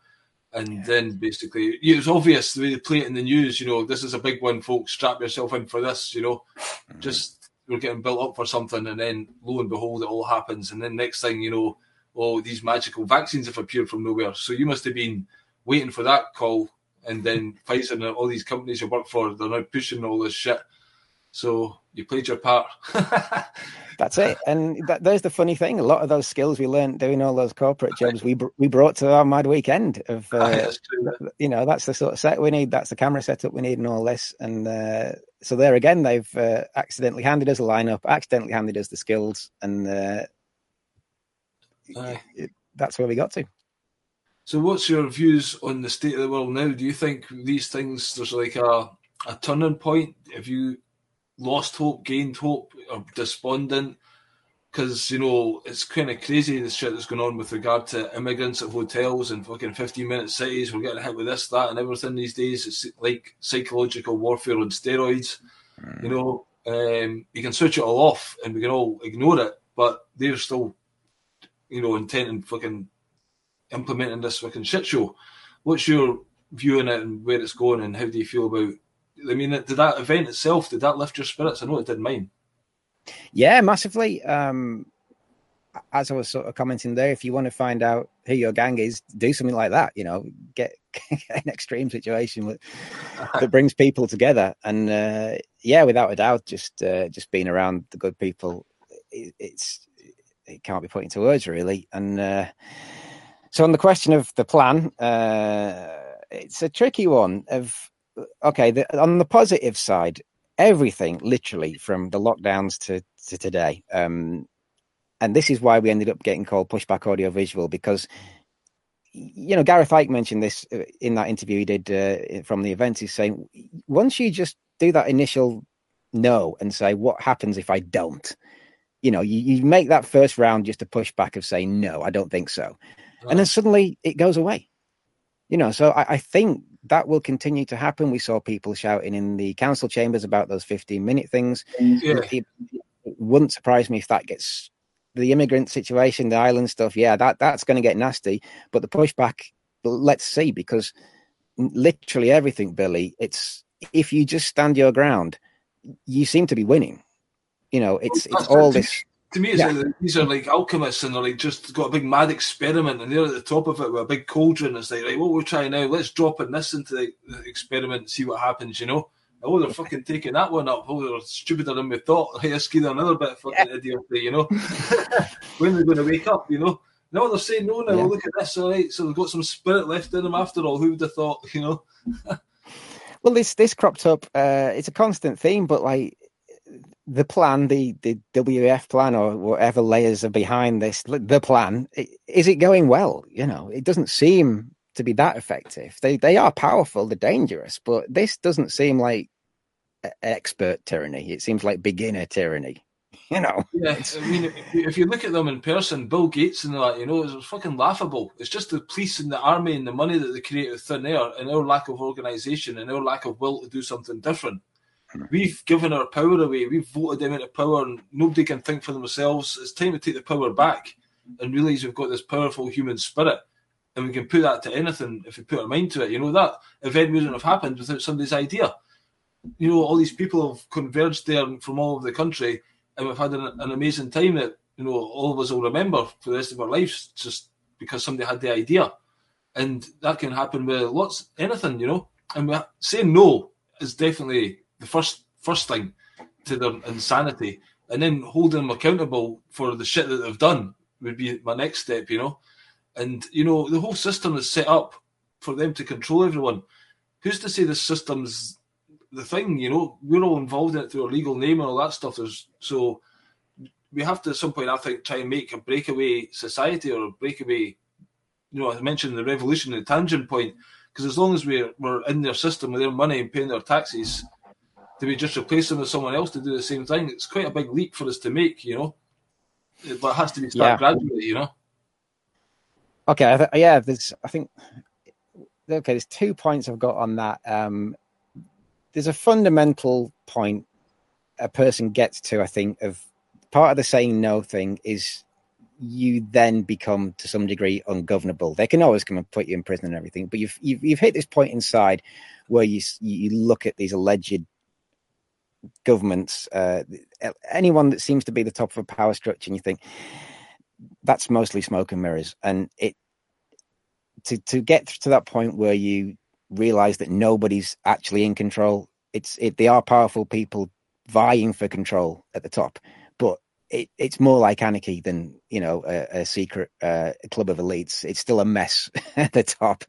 And yeah. then basically, it was obvious the way they play it in the news. You know, this is a big one, folks. Strap yourself in for this. You know, mm-hmm. just we're getting built up for something, and then lo and behold, it all happens. And then next thing you know, oh, these magical vaccines have appeared from nowhere. So you must have been waiting for that call and then Pfizer and all these companies you work for, they're now pushing all this shit. So you played your part. That's it. And that, there's the funny thing: a lot of those skills we learned doing all those corporate jobs, we we brought to our mad weekend. Of uh, you know, that's the sort of set we need. That's the camera setup we need, and all this. And uh, so there again, they've uh, accidentally handed us a lineup, accidentally handed us the skills, and uh, it, that's where we got to. So, what's your views on the state of the world now? Do you think these things there's like a a turning point? Have you lost hope, gained hope, or despondent? Because you know it's kind of crazy the shit that's going on with regard to immigrants at hotels and fucking fifteen minute cities. We're getting hit with this, that, and everything these days. It's like psychological warfare on steroids. Mm. You know, um, you can switch it all off and we can all ignore it, but they're still, you know, intent and fucking implementing this fucking shit show. What's your view on it and where it's going, and how do you feel about I mean, did that event itself did that lift your spirits? I know it did mine. Yeah, massively. Um, as I was sort of commenting there, if you want to find out who your gang is, do something like that. You know, get, get an extreme situation with, that brings people together. And uh, yeah, without a doubt, just uh, just being around the good people, it, it's it can't be put into words really. And uh, so on the question of the plan, uh, it's a tricky one. Of okay, the, on the positive side, everything literally from the lockdowns to to today. Um, and this is why we ended up getting called pushback audio visual because you know gareth icke mentioned this uh, in that interview he did uh, from the event he's saying once you just do that initial no and say what happens if i don't you know you, you make that first round just a pushback of saying no i don't think so right. and then suddenly it goes away you know so I, I think that will continue to happen we saw people shouting in the council chambers about those 15 minute things mm-hmm. yeah. it, it wouldn't surprise me if that gets the immigrant situation, the island stuff, yeah, that that's going to get nasty. But the pushback, let's see, because literally everything, Billy, it's if you just stand your ground, you seem to be winning. You know, it's it's all this. To me, it's yeah. like, these are like alchemists, and they're like just got a big mad experiment, and they're at the top of it with a big cauldron. It's like, right, what we're trying now, let's drop in this into the experiment and see what happens. You know, Oh, they're fucking taking that one up. Oh, they're stupider than we thought. Hey, ski another bit of fucking yeah. idiocy, you know. when they're they going to wake up, you know? No, they're saying no now. Yeah. Look at this, all right. So they've got some spirit left in them after all. Who would have thought, you know? well, this this cropped up. Uh, it's a constant theme, but like the plan, the the WF plan, or whatever layers are behind this, the plan, is it going well? You know, it doesn't seem to be that effective. They they are powerful, they're dangerous, but this doesn't seem like expert tyranny. It seems like beginner tyranny. You know. Yeah, I mean, if you, if you look at them in person, Bill Gates and that, you know, it's fucking laughable. It's just the police and the army and the money that they create with thin air, and our lack of organisation and our lack of will to do something different. We've given our power away. We've voted them into power, and nobody can think for themselves. It's time to take the power back and realise we've got this powerful human spirit and we can put that to anything if we put our mind to it. You know, that event wouldn't have happened without somebody's idea. You know, all these people have converged there from all over the country, and we've had an, an amazing time that you know all of us will remember for the rest of our lives, just because somebody had the idea, and that can happen with lots anything. You know, and saying no is definitely the first first thing to their insanity, and then holding them accountable for the shit that they've done would be my next step. You know and you know, the whole system is set up for them to control everyone. Who's to say the system's the thing? You know, we're all involved in it through our legal name and all that stuff. There's so we have to at some point, I think, try and make a breakaway society or a breakaway. You know, I mentioned the revolution, the tangent point, because as long as we're we're in their system with their money and paying their taxes, do we just replace them with someone else to do the same thing? It's quite a big leap for us to make, you know. But it has to be started yeah. gradually, you know. Okay, I th- yeah, there's I think okay, there's two points I've got on that. Um, there's a fundamental point a person gets to, I think, of part of the saying no thing is you then become to some degree ungovernable. They can always come and put you in prison and everything, but you've you've, you've hit this point inside where you you look at these alleged governments, uh, anyone that seems to be the top of a power structure, and you think that's mostly smoke and mirrors. And it to to get to that point where you realize that nobody's actually in control. It's it they are powerful people vying for control at the top, but it, it's more like anarchy than you know a, a secret uh, club of elites. It's still a mess at the top.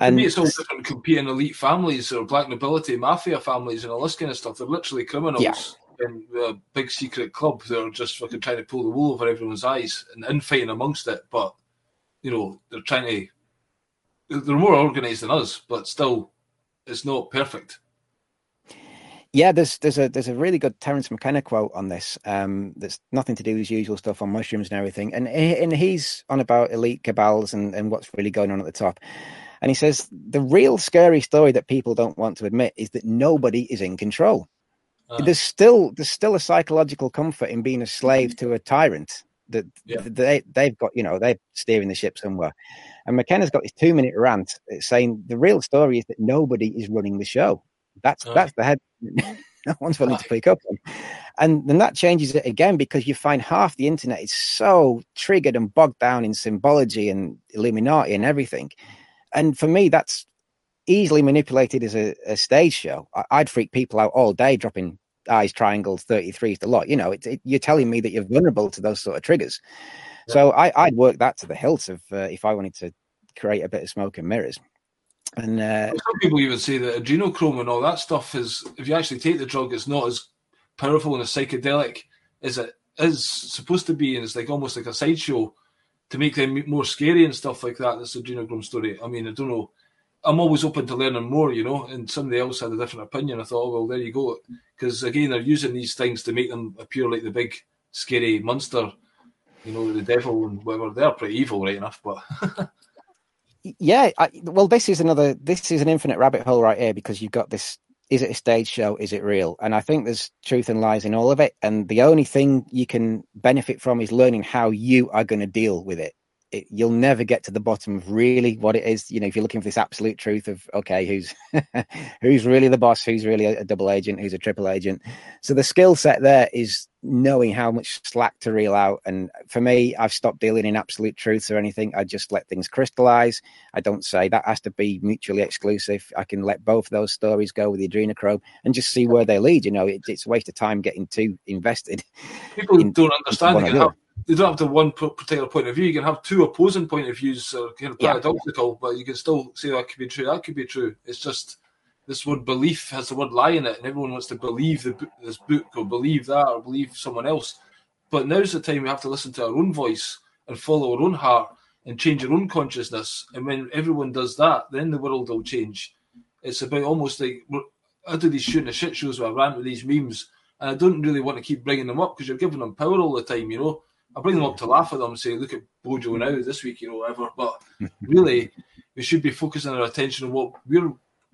And me, it's all different competing elite families or black nobility, mafia families, and all this kind of stuff. They're literally criminals. Yeah in a big secret club they're just fucking trying to pull the wool over everyone's eyes and infighting amongst it. But you know, they're trying to. They're more organised than us, but still, it's not perfect. Yeah, there's there's a there's a really good Terence McKenna quote on this. Um, that's nothing to do with his usual stuff on mushrooms and everything, and and he's on about elite cabals and and what's really going on at the top. And he says the real scary story that people don't want to admit is that nobody is in control. Uh, there's still there's still a psychological comfort in being a slave to a tyrant that yeah. they they've got you know they're steering the ship somewhere and mckenna's got this two minute rant saying the real story is that nobody is running the show That's that's the head. no one's willing to pick up on. And then that changes it again because you find half the internet is so triggered and bogged down in symbology and Illuminati and everything. And for me, that's easily manipulated as a, a stage show. I, would freak people out all day dropping eyes, triangles, 33s, the lot. You know, it, it, you're telling me that you're vulnerable to those sort of triggers. Yeah. So I, would work that to the hilt of uh, if I wanted to create a bit of smoke and mirrors. And uh, some people even say that adrenochrome and all that stuff is, if you actually take the drug, it's not as powerful and as psychedelic as it is supposed to be, and it's like almost like a sideshow to make them more scary and stuff like that. This adrenochrome story. I mean, I don't know. I'm always open to learning more, you know. And somebody else had a different opinion. I thought, oh, well, there you go. Because again, they're using these things to make them appear like the big scary monster, you know, the devil and whatever. They're pretty evil, right enough, but. yeah, I, well, this is another. This is an infinite rabbit hole right here because you've got this. Is it a stage show? Is it real? And I think there's truth and lies in all of it. And the only thing you can benefit from is learning how you are going to deal with it it, you'll never get to the bottom of really what it is. You know, if you're looking for this absolute truth of okay, who's who's really the boss, who's really a, a double agent, who's a triple agent. So the skill set there is knowing how much slack to reel out. And for me, I've stopped dealing in absolute truths or anything. I just let things crystallize. I don't say that has to be mutually exclusive. I can let both those stories go with the adrenochrome and just see where they lead. You know, it, it's a waste of time getting too invested. People in, don't understand you don't have to one particular point of view. You can have two opposing point of views, or kind of paradoxical, yeah. but you can still say that could be true. That could be true. It's just this word belief has the word lie in it, and everyone wants to believe the, this book or believe that or believe someone else. But now's the time we have to listen to our own voice and follow our own heart and change our own consciousness. And when everyone does that, then the world will change. It's about almost like I do these shooting the shit shows where I rant with these memes, and I don't really want to keep bringing them up because you're giving them power all the time, you know. I bring them up to laugh at them and say, look at Bojo now this week, you know, whatever. But really, we should be focusing our attention on what we're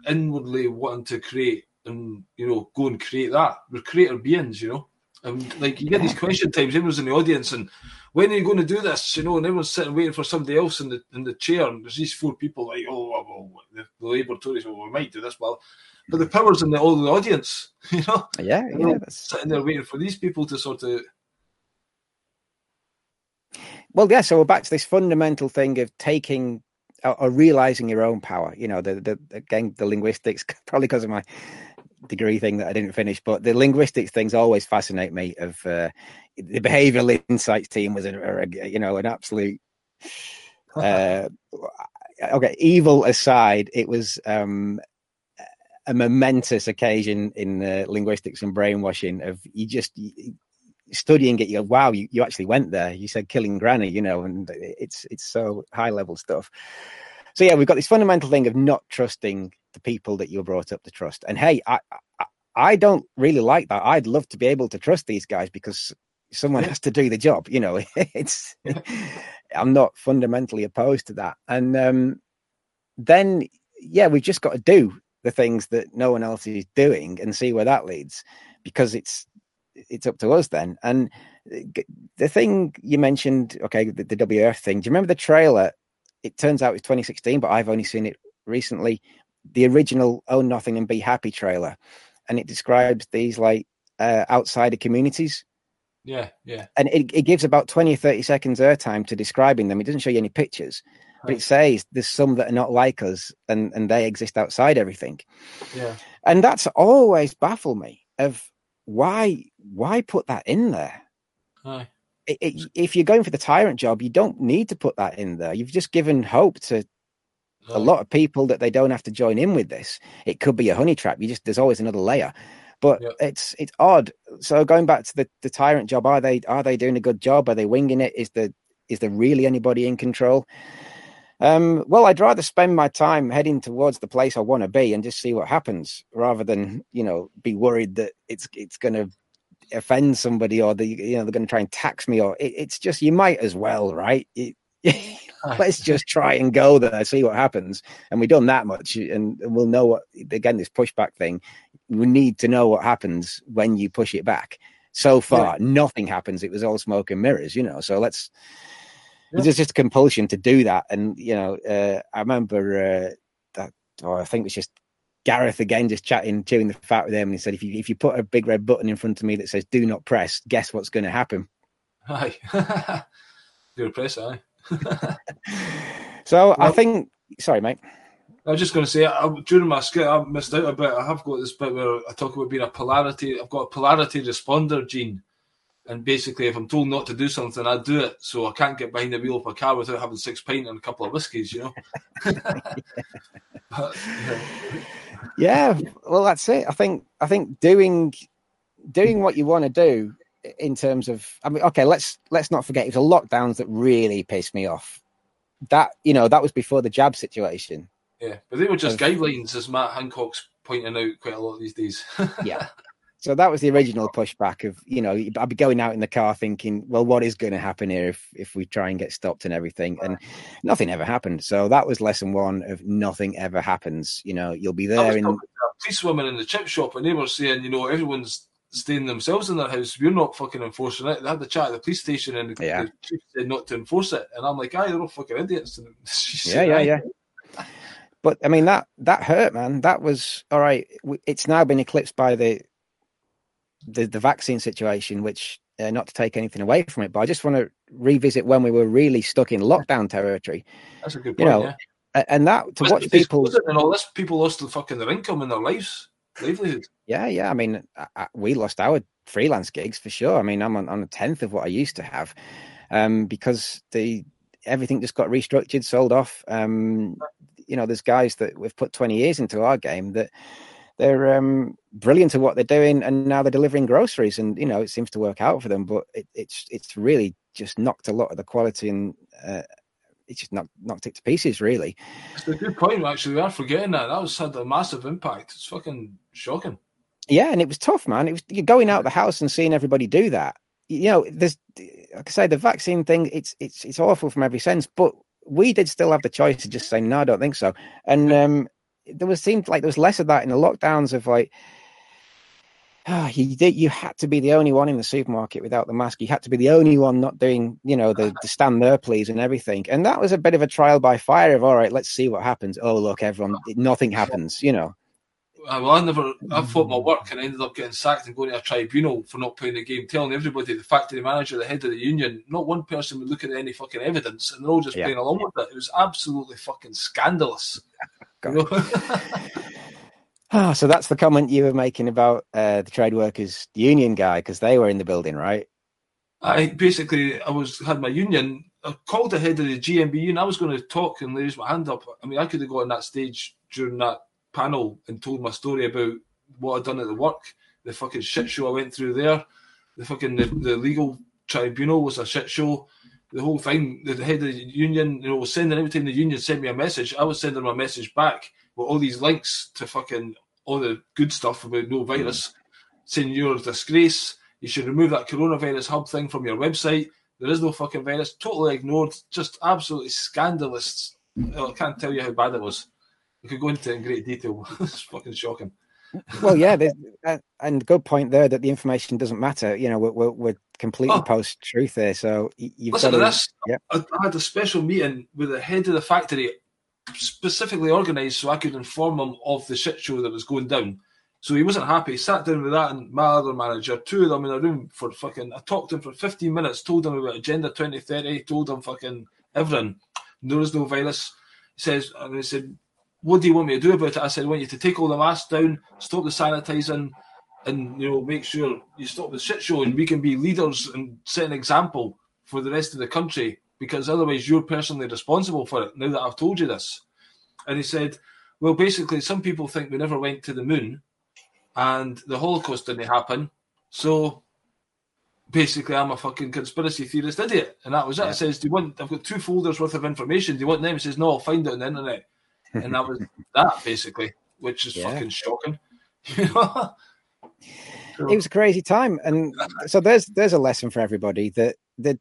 inwardly wanting to create and, you know, go and create that. We're creator beings, you know. And like you get these question times, everyone's in the audience, and when are you going to do this? You know, and everyone's sitting waiting for somebody else in the in the chair, and there's these four people like, oh, oh, oh well, the, the Labour Tories, well, we might do this, well, but the powers in the all the audience, you know, yeah, yeah, sitting there waiting for these people to sort of well, yeah. So we're back to this fundamental thing of taking or, or realizing your own power. You know, the, the again the linguistics probably because of my degree thing that I didn't finish, but the linguistics things always fascinate me. Of uh, the behavioral insights team was a, a you know an absolute. Uh, okay, evil aside, it was um, a momentous occasion in uh, linguistics and brainwashing. Of you just studying it, you go, wow, you, you actually went there. You said killing granny, you know, and it's it's so high level stuff. So yeah, we've got this fundamental thing of not trusting the people that you're brought up to trust. And hey, I, I, I don't really like that. I'd love to be able to trust these guys because someone has to do the job. You know, it's I'm not fundamentally opposed to that. And um, then yeah, we've just got to do the things that no one else is doing and see where that leads because it's it's up to us then. And the thing you mentioned, okay, the, the WF thing. Do you remember the trailer? It turns out it's 2016, but I've only seen it recently. The original "Own Nothing and Be Happy" trailer, and it describes these like uh, outsider communities. Yeah, yeah. And it, it gives about 20 or 30 seconds airtime to describing them. It doesn't show you any pictures, right. but it says there's some that are not like us and, and they exist outside everything. Yeah. And that's always baffled me of why why put that in there? Aye. It, it, if you're going for the tyrant job, you don't need to put that in there. You've just given hope to Aye. a lot of people that they don't have to join in with this. It could be a honey trap. You just there's always another layer, but yep. it's it's odd. So going back to the, the tyrant job, are they are they doing a good job? Are they winging it? Is there is there really anybody in control? Um, well, I'd rather spend my time heading towards the place I want to be and just see what happens, rather than you know be worried that it's it's going to offend somebody or the you know they're going to try and tax me or it, it's just you might as well, right? It, let's just try and go there, see what happens. And we've done that much, and we'll know what. Again, this pushback thing, we need to know what happens when you push it back. So far, yeah. nothing happens. It was all smoke and mirrors, you know. So let's yeah. there's just a compulsion to do that. And you know, uh, I remember uh, that, or I think it was just Gareth again just chatting, chewing the fat with him, and he said, "If you if you put a big red button in front of me that says "Do not press," guess what's going to happen?" Aye, you're a press, aye. so well, I think, sorry, mate. I was just going to say, I, during my skit, I missed out a bit. I have got this bit where I talk about being a polarity. I've got a polarity responder gene, and basically, if I'm told not to do something, I do it. So I can't get behind the wheel of a car without having six pint and a couple of whiskies, you know. but, yeah. yeah, well, that's it. I think I think doing doing what you want to do in terms of, I mean, okay, let's let's not forget it was the lockdowns that really pissed me off. That you know that was before the jab situation yeah, but they were just guidelines, as Matt Hancock's pointing out quite a lot these days. yeah. So that was the original pushback of, you know, I'd be going out in the car thinking, well, what is going to happen here if, if we try and get stopped and everything? And nothing ever happened. So that was lesson one of nothing ever happens. You know, you'll be there in. Police woman in the chip shop and they were saying, you know, everyone's staying themselves in their house. We're not fucking enforcing it. They had the chat at the police station and the, yeah. the chief said not to enforce it. And I'm like, aye, they're all fucking idiots. yeah, yeah, yeah. But I mean that that hurt, man. That was all right. It's now been eclipsed by the the, the vaccine situation, which uh, not to take anything away from it, but I just want to revisit when we were really stuck in lockdown territory. That's a good point. You know, yeah. and that to watch people and all this, people lost the fucking their income and their lives, livelihood. Yeah, yeah. I mean, I, we lost our freelance gigs for sure. I mean, I'm on, on a tenth of what I used to have, um, because the everything just got restructured, sold off. Um, you know, there's guys that we've put 20 years into our game that they're um, brilliant at what they're doing, and now they're delivering groceries, and you know, it seems to work out for them. But it, it's it's really just knocked a lot of the quality and. Uh, it's just knocked, knocked it to pieces, really. It's a good point, actually. We are forgetting that. That was had a massive impact. It's fucking shocking. Yeah, and it was tough, man. It was you're going out the house and seeing everybody do that. You know, there's like I say, the vaccine thing. It's it's it's awful from every sense, but we did still have the choice to just say no, I don't think so. And um, there was seemed like there was less of that in the lockdowns of like. Oh, you did. You had to be the only one in the supermarket without the mask. You had to be the only one not doing, you know, the, the stand there, please, and everything. And that was a bit of a trial by fire. Of all right, let's see what happens. Oh, look, everyone, nothing happens. You know. Uh, well, I never, I fought my work and I ended up getting sacked and going to a tribunal for not playing the game, telling everybody, the factory manager, the head of the union, not one person would look at any fucking evidence and they're all just yeah. playing along with it. It was absolutely fucking scandalous. ah, so that's the comment you were making about uh, the trade workers union guy because they were in the building, right? I basically, I was had my union. I called the head of the GMBU and I was going to talk and raise my hand up. I mean, I could have got on that stage during that panel and told my story about what I'd done at the work, the fucking shit show I went through there, the fucking the, the legal tribunal was a shit show. The whole thing, the head of the union, you know, was sending every time the union sent me a message, I was sending my message back with all these links to fucking all the good stuff about no virus, mm. saying you're a disgrace. You should remove that coronavirus hub thing from your website. There is no fucking virus. Totally ignored. Just absolutely scandalous. I can't tell you how bad it was. We could go into it in great detail. it's fucking shocking. Well, yeah, uh, and good point there that the information doesn't matter. You know, we're, we're, we're completely oh. post truth there. So you've listen got to, this. Yeah. I, I had a special meeting with the head of the factory, specifically organised so I could inform him of the shit show that was going down. So he wasn't happy. He sat down with that and my other manager, two of them in a room for fucking. I talked to him for 15 minutes, told him about Agenda 2030, told him fucking everything. There is no virus. He says, and he said, what do you want me to do about it? I said, I want you to take all the masks down, stop the sanitising, and you know, make sure you stop the shit show, and we can be leaders and set an example for the rest of the country. Because otherwise, you're personally responsible for it. Now that I've told you this, and he said, well, basically, some people think we never went to the moon, and the Holocaust didn't happen, so basically I'm a fucking conspiracy theorist idiot. And that was it. Yeah. I says, Do you want I've got two folders worth of information. Do you want them? He says, No, I'll find it on the internet and that was that basically, which is yeah. fucking shocking. it was a crazy time, and so there's there's a lesson for everybody that that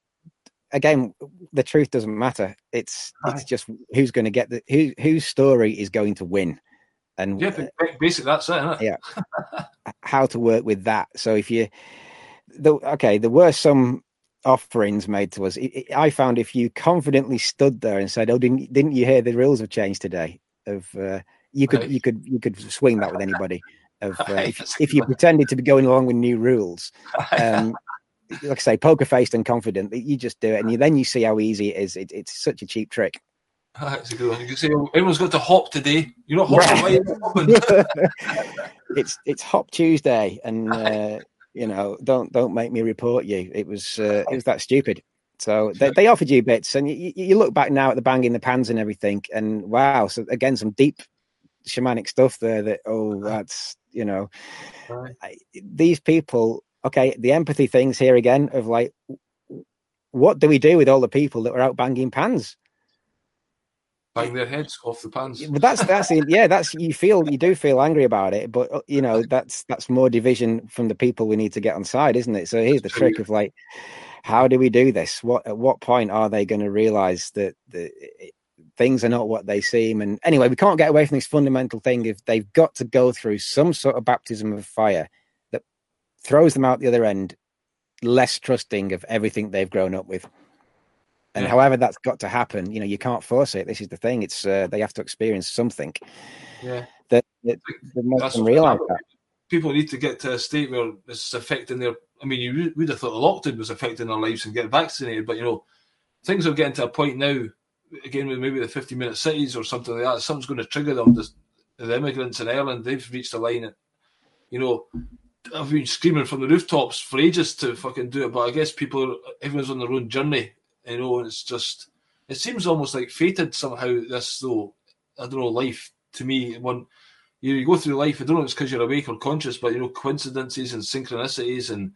again the truth doesn't matter. It's it's just who's going to get the who whose story is going to win, and yeah, basically that's it. yeah, how to work with that. So if you the okay, there were some offerings made to us. I found if you confidently stood there and said, "Oh, didn't didn't you hear the rules have changed today?" Of uh, You could you could you could swing that with anybody. Of uh, if, if you pretended to be going along with new rules, um, like I say, poker faced and confident, you just do it, and you, then you see how easy it is. It, it's such a cheap trick. That's a good one. You can say, everyone's got to hop today. You're not hopping. Right. Why are you not hopping? it's it's Hop Tuesday, and uh, you know, don't don't make me report you. It was uh, it was that stupid. So they, they offered you bits, and you, you look back now at the banging the pans and everything, and wow! So again, some deep shamanic stuff there. That oh, that's you know. I, these people. Okay, the empathy things here again of like, what do we do with all the people that were out banging pans? Bang their heads off the pans. But that's that's it. yeah, that's you feel you do feel angry about it, but uh, you know that's that's more division from the people we need to get on side, isn't it? So here's the trick of like, how do we do this? What at what point are they going to realize that the it- things are not what they seem? And anyway, we can't get away from this fundamental thing if they've got to go through some sort of baptism of fire that throws them out the other end, less trusting of everything they've grown up with. And Yeah. however that's got to happen, you know, you can't force it. This is the thing. It's uh, they have to experience something Yeah. that that, that makes them realize that. People need to get to a state where it's affecting their. I mean, you would have thought the lockdown was affecting their lives and get vaccinated, but you know, things are getting to a point now. Again, with maybe the fifty-minute cities or something like that, something's going to trigger them. The immigrants in Ireland, they've reached a line. You know, I've been screaming from the rooftops for ages to fucking do it, but I guess people, are, everyone's on their own journey. You know, and it's just, it seems almost like fated somehow. This though, I don't know, life to me one you go through life. I don't know if it's because you're awake or conscious, but you know coincidences and synchronicities, and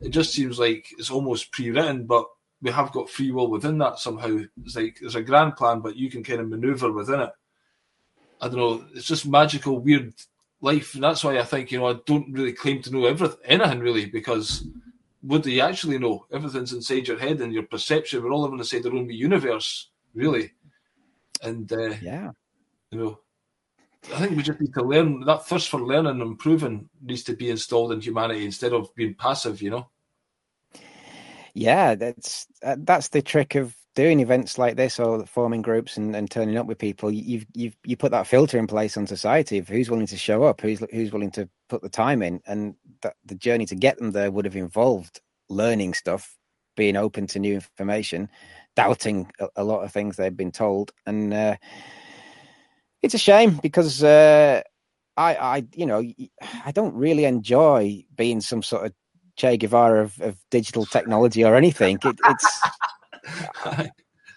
it just seems like it's almost pre-written. But we have got free will within that somehow. It's like there's a grand plan, but you can kind of maneuver within it. I don't know. It's just magical, weird life, and that's why I think you know I don't really claim to know everything, anything really, because what do you actually know? Everything's inside your head and your perception. We're all living inside our own universe, really, and uh, Yeah. you know, I think we just need to learn. That thirst for learning and improving needs to be installed in humanity instead of being passive. You know. Yeah, that's uh, that's the trick of doing events like this or forming groups and, and turning up with people. You- You've you've you put that filter in place on society of who's willing to show up, who's who's willing to put the time in, and that the journey to get them there would have involved learning stuff, being open to new information, doubting a, a lot of things they've been told, and uh, it's a shame because uh, I I you know I don't really enjoy being some sort of Che Guevara of, of digital technology or anything. It, it's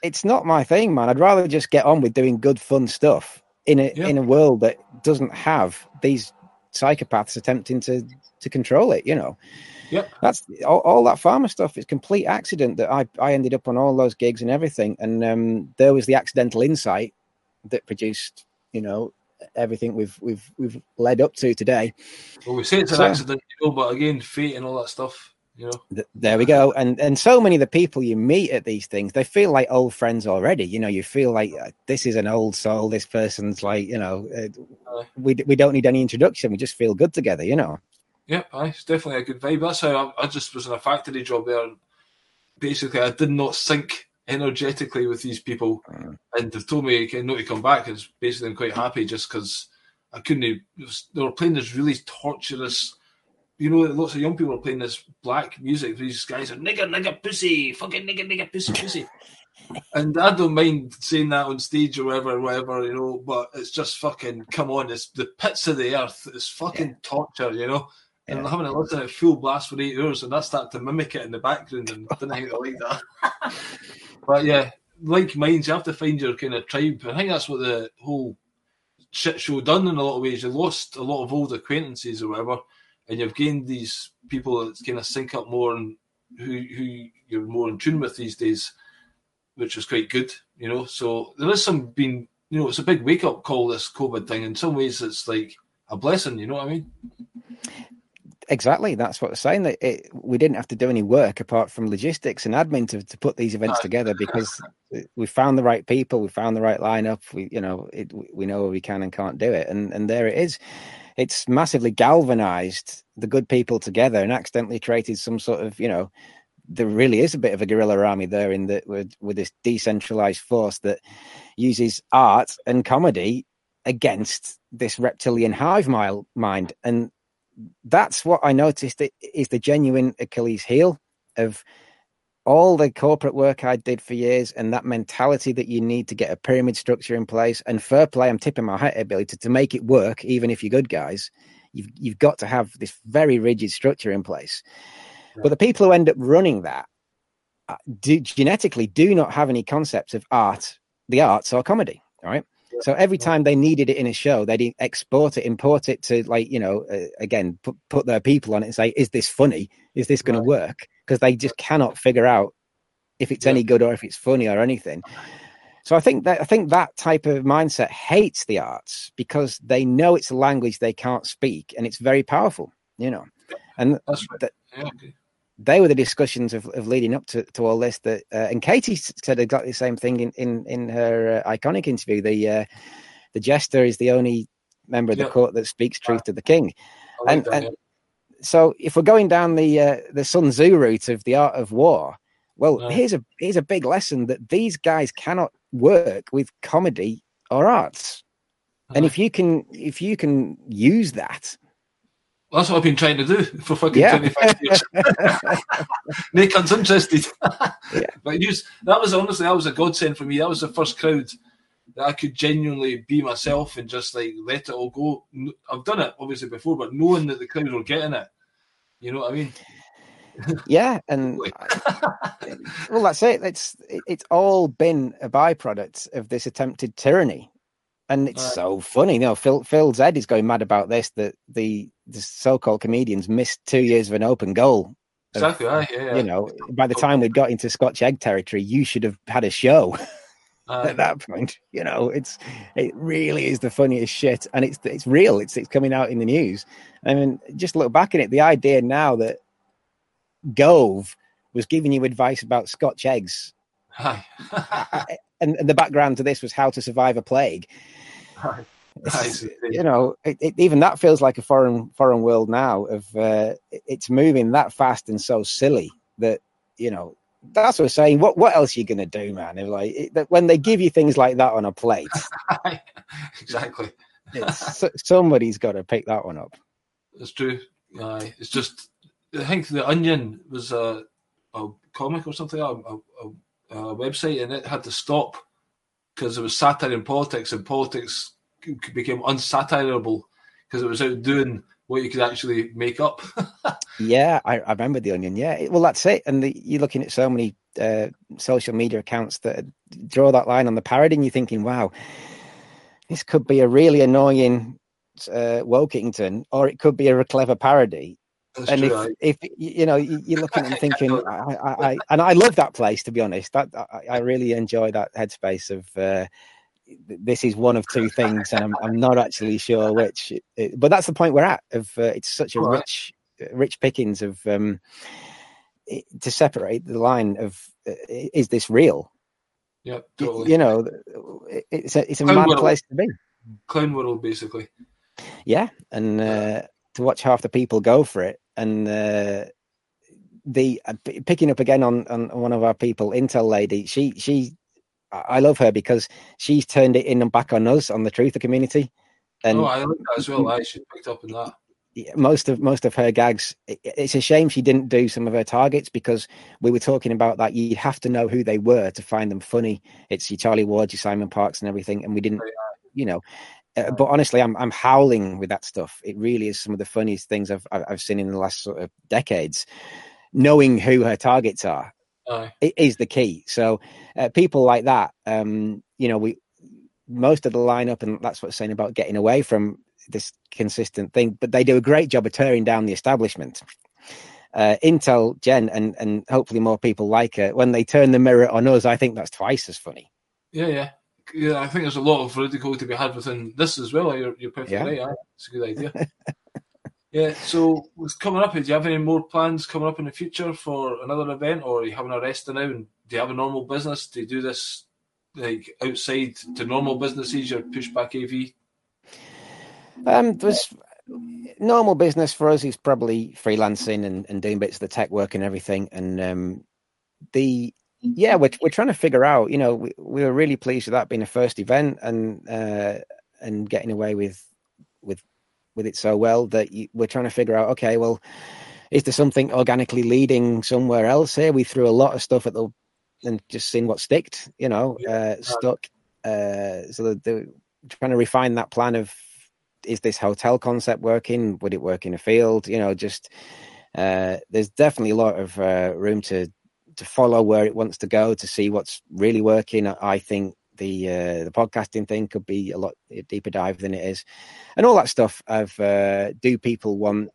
it's not my thing, man. I'd rather just get on with doing good, fun stuff in a Yeah. in a world that doesn't have these psychopaths attempting to to control it. You know, Yep. that's all, all that pharma stuff. is complete accident that I I ended up on all those gigs and everything, and um, there was the accidental insight that produced, you know, everything we've we've we've led up to today. well, we say it's an accident, you know, but again, fate and all that stuff. You know. Th- there we go and and so many of the people you meet at these things they feel like old friends already you know you feel like uh, this is an old soul this person's like you know uh, we we don't need any introduction we just feel good together you know Yeah, aye, it's definitely a good vibe. That's how I, I just was in a factory job there. And basically, I did not sync energetically with these people, Mm. and they've told me okay, not to come back. It's basically I'm quite happy just because I couldn't. was- They were playing this really torturous. You know, lots of young people are playing this black music. These guys are nigger, nigger, pussy, fucking nigger, nigger, pussy, pussy. and I don't mind saying that on stage or whatever, whatever, you know. But it's just fucking come on. It's the pits of the earth. It's fucking torture, you know. And Yeah. I'm having a listen at full blast for eight hours, and I start to mimic it in the background, and I didn't think I like that. but yeah, like minds, you have to find your kind of tribe. I think that's what the whole shit show done in a lot of ways. You lost a lot of old acquaintances or whatever, and you've gained these people that kind of sync up more and who who you're more in tune with these days, which is quite good, you know. So there is some being, you know, it's a big wake up call this COVID thing. In some ways, it's like a blessing, you know what I mean? Exactly that's what they're saying that it, we didn't have to do any work apart from logistics and admin to, to put these events together because we found the right people we found the right lineup we you know it, we know we can and can't do it and and there it is it's massively galvanized the good people together and accidentally created some sort of you know there really is a bit of a guerrilla army there in that with, with this decentralized force that uses art and comedy against this reptilian hive mind. And that's what I noticed is the genuine Achilles heel of all the corporate work I did for years and that mentality that you need to get a pyramid structure in place and fair play. I'm tipping my hat ability to, to make it work, even if you're good guys. You've you've got to have this very rigid structure in place. But the people who end up running that uh, do, genetically do not have any concepts of art, the arts or comedy. All right. So every time they needed it in a show, they'd export it, import it to like, you know, uh, again, put, put their people on it and say, is this funny? Is this going right. to work? Because they just cannot figure out if it's yeah. any good or if it's funny or anything. So I think that I think that type of mindset hates the arts because they know it's a language they can't speak and it's very powerful, you know. And that's right. That, yeah, they were the discussions of, of leading up to, to all this that uh, and Katie said exactly the same thing in in, in her uh, iconic interview. The uh, the jester is the only member of the court that speaks truth to the king. Like and, that, and yeah. so if we're going down the uh, the Sun Tzu route of the art of war well yeah. here's a here's a big lesson that these guys cannot work with comedy or arts. And if you can if you can use that that's what I've been trying to do for fucking yeah. 25 years. Make us interested. yeah. But use, that was honestly, that was a godsend for me. That was the first crowd that I could genuinely be myself and just like let it all go. I've done it obviously before, but knowing that the crowd were getting it, you know what I mean? yeah, and well, that's it. It's it's all been a byproduct of this attempted tyranny and it's right. so funny. You know, Phil Phil Zed is going mad about this that the the so-called comedians missed two years of an open goal. Of, exactly. Right. Yeah, yeah, You know, by the time we'd got into Scotch egg territory, you should have had a show. Uh, At that point, you know, it's it really is the funniest shit, and it's it's real. It's it's coming out in the news. I mean, just look back at it. The idea now that Gove was giving you advice about Scotch eggs. Hi. and, and the background to this was how to survive a plague. you know, it, it, even that feels like a foreign foreign world now. Of uh, it's moving that fast and so silly that you know that's what I'm saying. What what else are you to do, man? If like it, when they give you things like that on a plate, exactly. somebody's got to pick that one up. It's true. Uh, it's just I think the Onion was a, a comic or something, a, a, a website, and it had to stop because it was satire in politics, and politics became unsatirable because it was out doing what you could actually make up. yeah, I, I, remember the Onion. Yeah, well, that's it. And the, you're looking at so many uh, social media accounts that draw that line on the parody, and you're thinking, wow, this could be a really annoying uh, Wokington, or it could be a clever parody. That's and true, if, if you know you're looking and thinking, I, I, I, and I love that place to be honest. That I, I really enjoy that headspace of uh, this is one of two things, and I'm, I'm not actually sure which. It, but that's the point we're at. Of uh, it's such a All rich, right. rich pickings of um, it, to separate the line of uh, is this real? Yeah, totally. You know, it's a it's a Clown mad world. place to be. Clown world, basically. Yeah, and uh, to watch half the people go for it and uh, the uh, picking up again on, on one of our people, Intel lady. She she, I love her because she's turned it in and back on us on the truth, truther community. And oh, I like that as well. I should picked up on that. Most of most of her gags. It's a shame she didn't do some of her targets because we were talking about that. You'd have to know who they were to find them funny. It's your Charlie Ward, your Simon Parkes, and everything. And we didn't, you know. Uh, but honestly, I'm I'm howling with that stuff. It really is some of the funniest things I've I've seen in the last sort of decades. Knowing who her targets are is the key. So uh, people like that, um, you know, we most of the lineup, and that's what I'm saying about getting away from this consistent thing. But they do a great job of tearing down the establishment. Uh, Intel, Jen, and and hopefully more people like her. When they turn the mirror on us, I think that's twice as funny. Yeah, yeah yeah, I think there's a lot of ridicule to be had within this as well. You're, you're perfectly yeah. right. Yeah, it's a good idea. yeah. So, what's coming up? Do you have any more plans coming up in the future for another event, or are you having a rest now? And do you have a normal business? Do you do this like outside to normal businesses? Your pushback AV. Um, there's normal business for us is probably freelancing and, and doing bits of the tech work and everything. And um, the yeah, we're we're trying to figure out. You know, we, we were really pleased with that being a first event, and uh, and getting away with with with it so well that you, we're trying to figure out. Okay, well, is there something organically leading somewhere else here? We threw a lot of stuff at the and just seeing what sticked, you know, uh, stuck. Uh, so the, the, trying to refine that plan of is this hotel concept working? Would it work in a field? You know, just uh, there's definitely a lot of uh, room to to follow where it wants to go to see what's really working. I think the uh, the podcasting thing could be a lot deeper dive than it is, and all that stuff. Of uh, do people want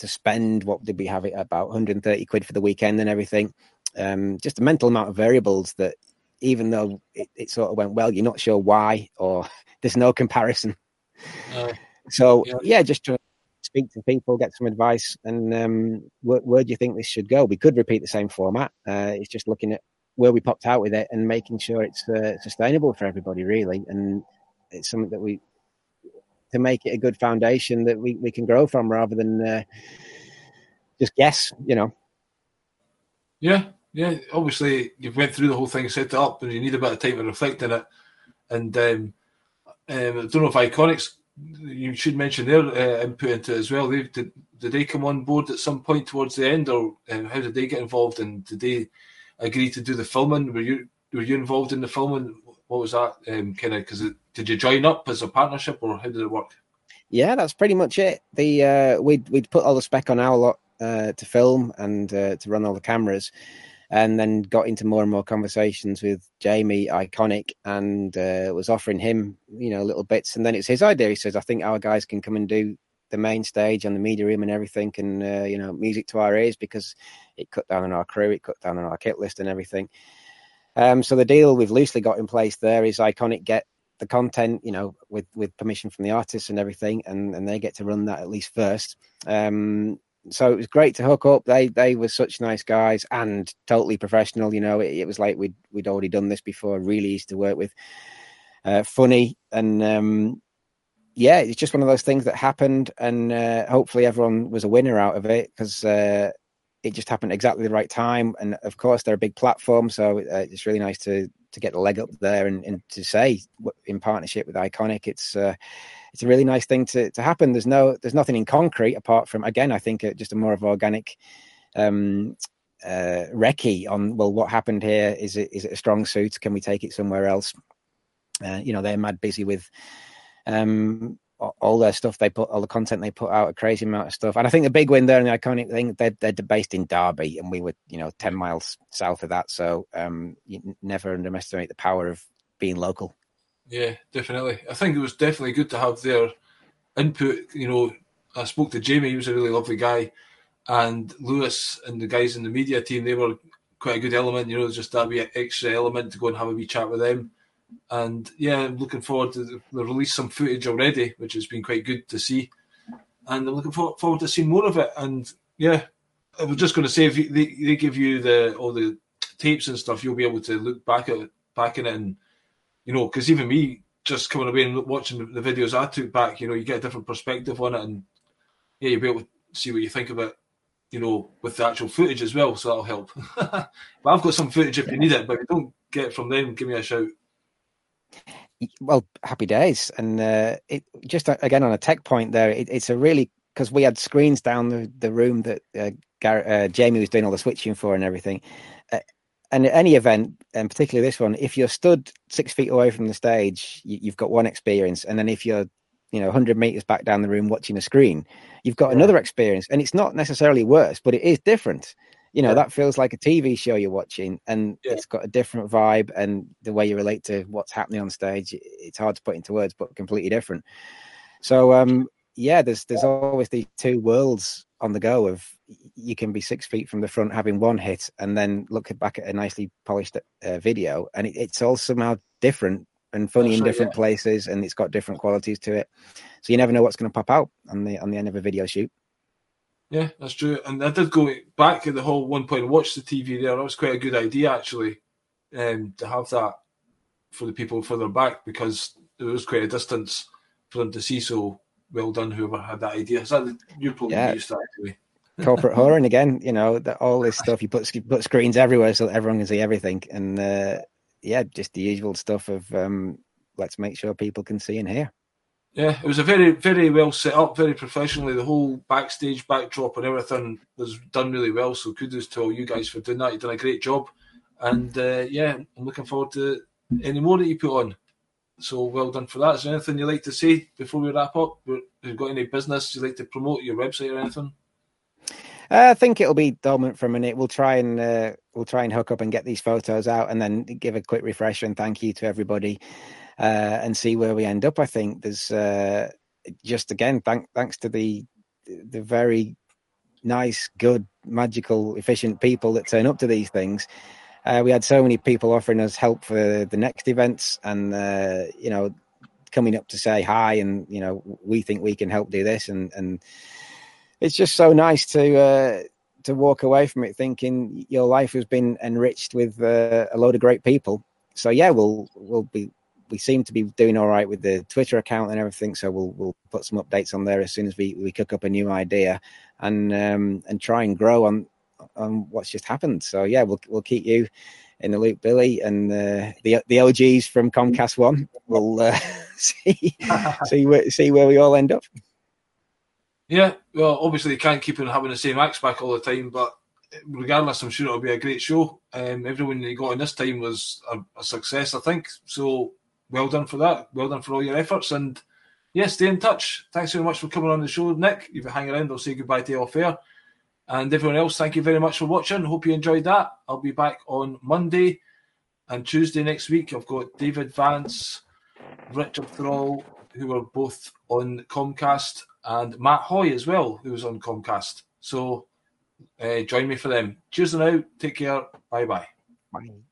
to spend what did we have it about 130 quid for the weekend and everything? Um, just a mental amount of variables that even though it, it, sort of went well, you're not sure why or there's no comparison. Uh, so yeah. yeah, just to speak to people, get some advice, and um, where, where, do you think this should go? We could repeat the same format. Uh, it's just looking at where we popped out with it and making sure it's uh, sustainable for everybody, really, and it's something that we to make it a good foundation that we, we can grow from rather than uh, just guess, you know. Yeah, yeah. Obviously, you've went through the whole thing, set it up, and you need a bit of time to reflect on it. And um, um, I don't know if Ickonics you should mention their uh, input into it as well. They did, did they come on board at some point towards the end, or um, how did they get involved? And did they agree to do the filming? Were you were you involved in the filming? What was that um, kind of? Because did you join up as a partnership, or how did it work? Yeah, that's pretty much it. The uh, we'd we'd put all the spec on our lot uh, to film and uh, to run all the cameras and then got into more and more conversations with Jamie Ickonic and uh, was offering him, you know, little bits. And then it's his idea. He says, I think our guys can come and do the main stage and the media room and everything and, uh, you know, music to our ears because it cut down on our crew, it cut down on our kit list and everything. Um, so the deal we've loosely got in place there is Ickonic get the content, you know, with, with permission from the artists and everything, and, and they get to run that at least first. Um, so it was great to hook up. They they were such nice guys and totally professional. You know, it, it was like we'd we'd already done this before. Really easy to work with, uh, funny, and um, yeah, it's just one of those things that happened, and uh, hopefully everyone was a winner out of it because uh, it just happened exactly the right time. And of course, they're a big platform, so uh, it's really nice to to get the leg up there and, and to say in partnership with Ickonic, it's uh, it's a really nice thing to to happen. There's no there's nothing in concrete apart from again I think uh, just a more of organic um, uh, recce on well what happened here is it is it a strong suit? Can we take it somewhere else? Uh, you know they're mad busy with um, all their stuff they put all the content they put out a crazy amount of stuff and i think the big win there and the Ickonic thing they're, they're based in derby and we were you know 10 miles south of that so um you never underestimate the power of being local yeah, definitely. I think it was definitely good to have their input. You know, I spoke to Jamie; he was a really lovely guy, and Lewis and the guys in the media team. They were quite a good element. You know, just that wee extra element to go and have a wee chat with them. And yeah, I'm looking forward to the, they release some footage already, which has been quite good to see. And I'm looking for, forward to seeing more of it. And yeah, I was just going to say if you, they, they give you the all the tapes and stuff, you'll be able to look back at back in it and you know, because even me just coming away and watching the, the, videos I took back, you know, you get a different perspective on it, and yeah, you'll be able to see what you think about, you know, with the actual footage as well. So that'll help. but I've got some footage if you need it, but if you don't get it from them, give me a shout. Well, happy days, and uh, it just uh, again on a tech point there, it, it's a really because we had screens down the, the room that uh, Gar- uh, Jamie was doing all the switching for and everything. Uh, and at any event, and particularly this one, if you're stood six feet away from the stage, you, have got one experience, and then if you're, you know, hundred meters back down the room watching a screen, you've got yeah. another experience, and it's not necessarily worse, but it is different. You know, yeah. that feels like a TV show you're watching, and yeah. it's got a different vibe, and the way you relate to what's happening on stage, it's hard to put into words, but completely different. So, um, yeah, there's there's always these two worlds on the go of you can be six feet from the front having one hit and then look back at a nicely polished uh, video and it, it's all somehow different and funny in different yeah. places and it's got different qualities to it so you never know what's going to pop out on the on the end of a video shoot yeah that's true and i did go back at the whole one point watch the tv there that was quite a good idea actually um, to have that for the people further back because there was quite a distance for them to see so well done whoever had that idea. Is that the, you probably yeah. used that actually. Corporate horror, and again, you know, that all this stuff you put put screens everywhere so everyone can see everything, and uh, yeah, just the usual stuff of um, let's make sure people can see and hear. Yeah, it was a very, very well set up, very professionally. The whole backstage backdrop and everything was done really well. So kudos to all you guys for doing that. You've done a great job. And uh, yeah, I'm looking forward to any more that you put on. So well done for that. Is there anything you'd like to say before we wrap up? Have you got any business you'd like to promote, your website or anything? Uh, I think it'll be dormant for a minute. We'll try and uh, we'll try and hook up and get these photos out, and then give a quick refresher and thank you to everybody, uh, and see where we end up. I think there's uh, just again thank, thanks to the the very nice, good, magical, efficient people that turn up to these things. Uh, we had so many people offering us help for the next events, and uh, you know, coming up to say hi, and you know, we think we can help do this, and and it's just so nice to uh, to walk away from it thinking your life has been enriched with uh, a load of great people. So yeah, we'll we'll be we seem to be doing all right with the Twitter account and everything. So we'll we'll put some updates on there as soon as we, we cook up a new idea and um, and try and grow on on what's just happened. So yeah, we'll we'll keep you in the loop, Billy, and uh, the the OGs from ComCast One. We'll uh, see see where see where we all end up. Yeah, well, obviously you can't keep on having the same acts back all the time, but regardless, I'm sure it'll be a great show. Um, everyone you got in this time was a, a, success, I think. So well done for that. Well done for all your efforts, and yeah, stay in touch. Thanks very much for coming on the show, Nick. If you hang around. I'll say goodbye to you off air. And everyone else, thank you very much for watching. Hope you enjoyed that. I'll be back on Monday and Tuesday next week. I've got David Vance, Richard Thrall, who are both on ComCast and Matt Hoy as well, who was on ComCast. So uh, join me for them. Cheers and out. Take care. Bye-bye. Bye.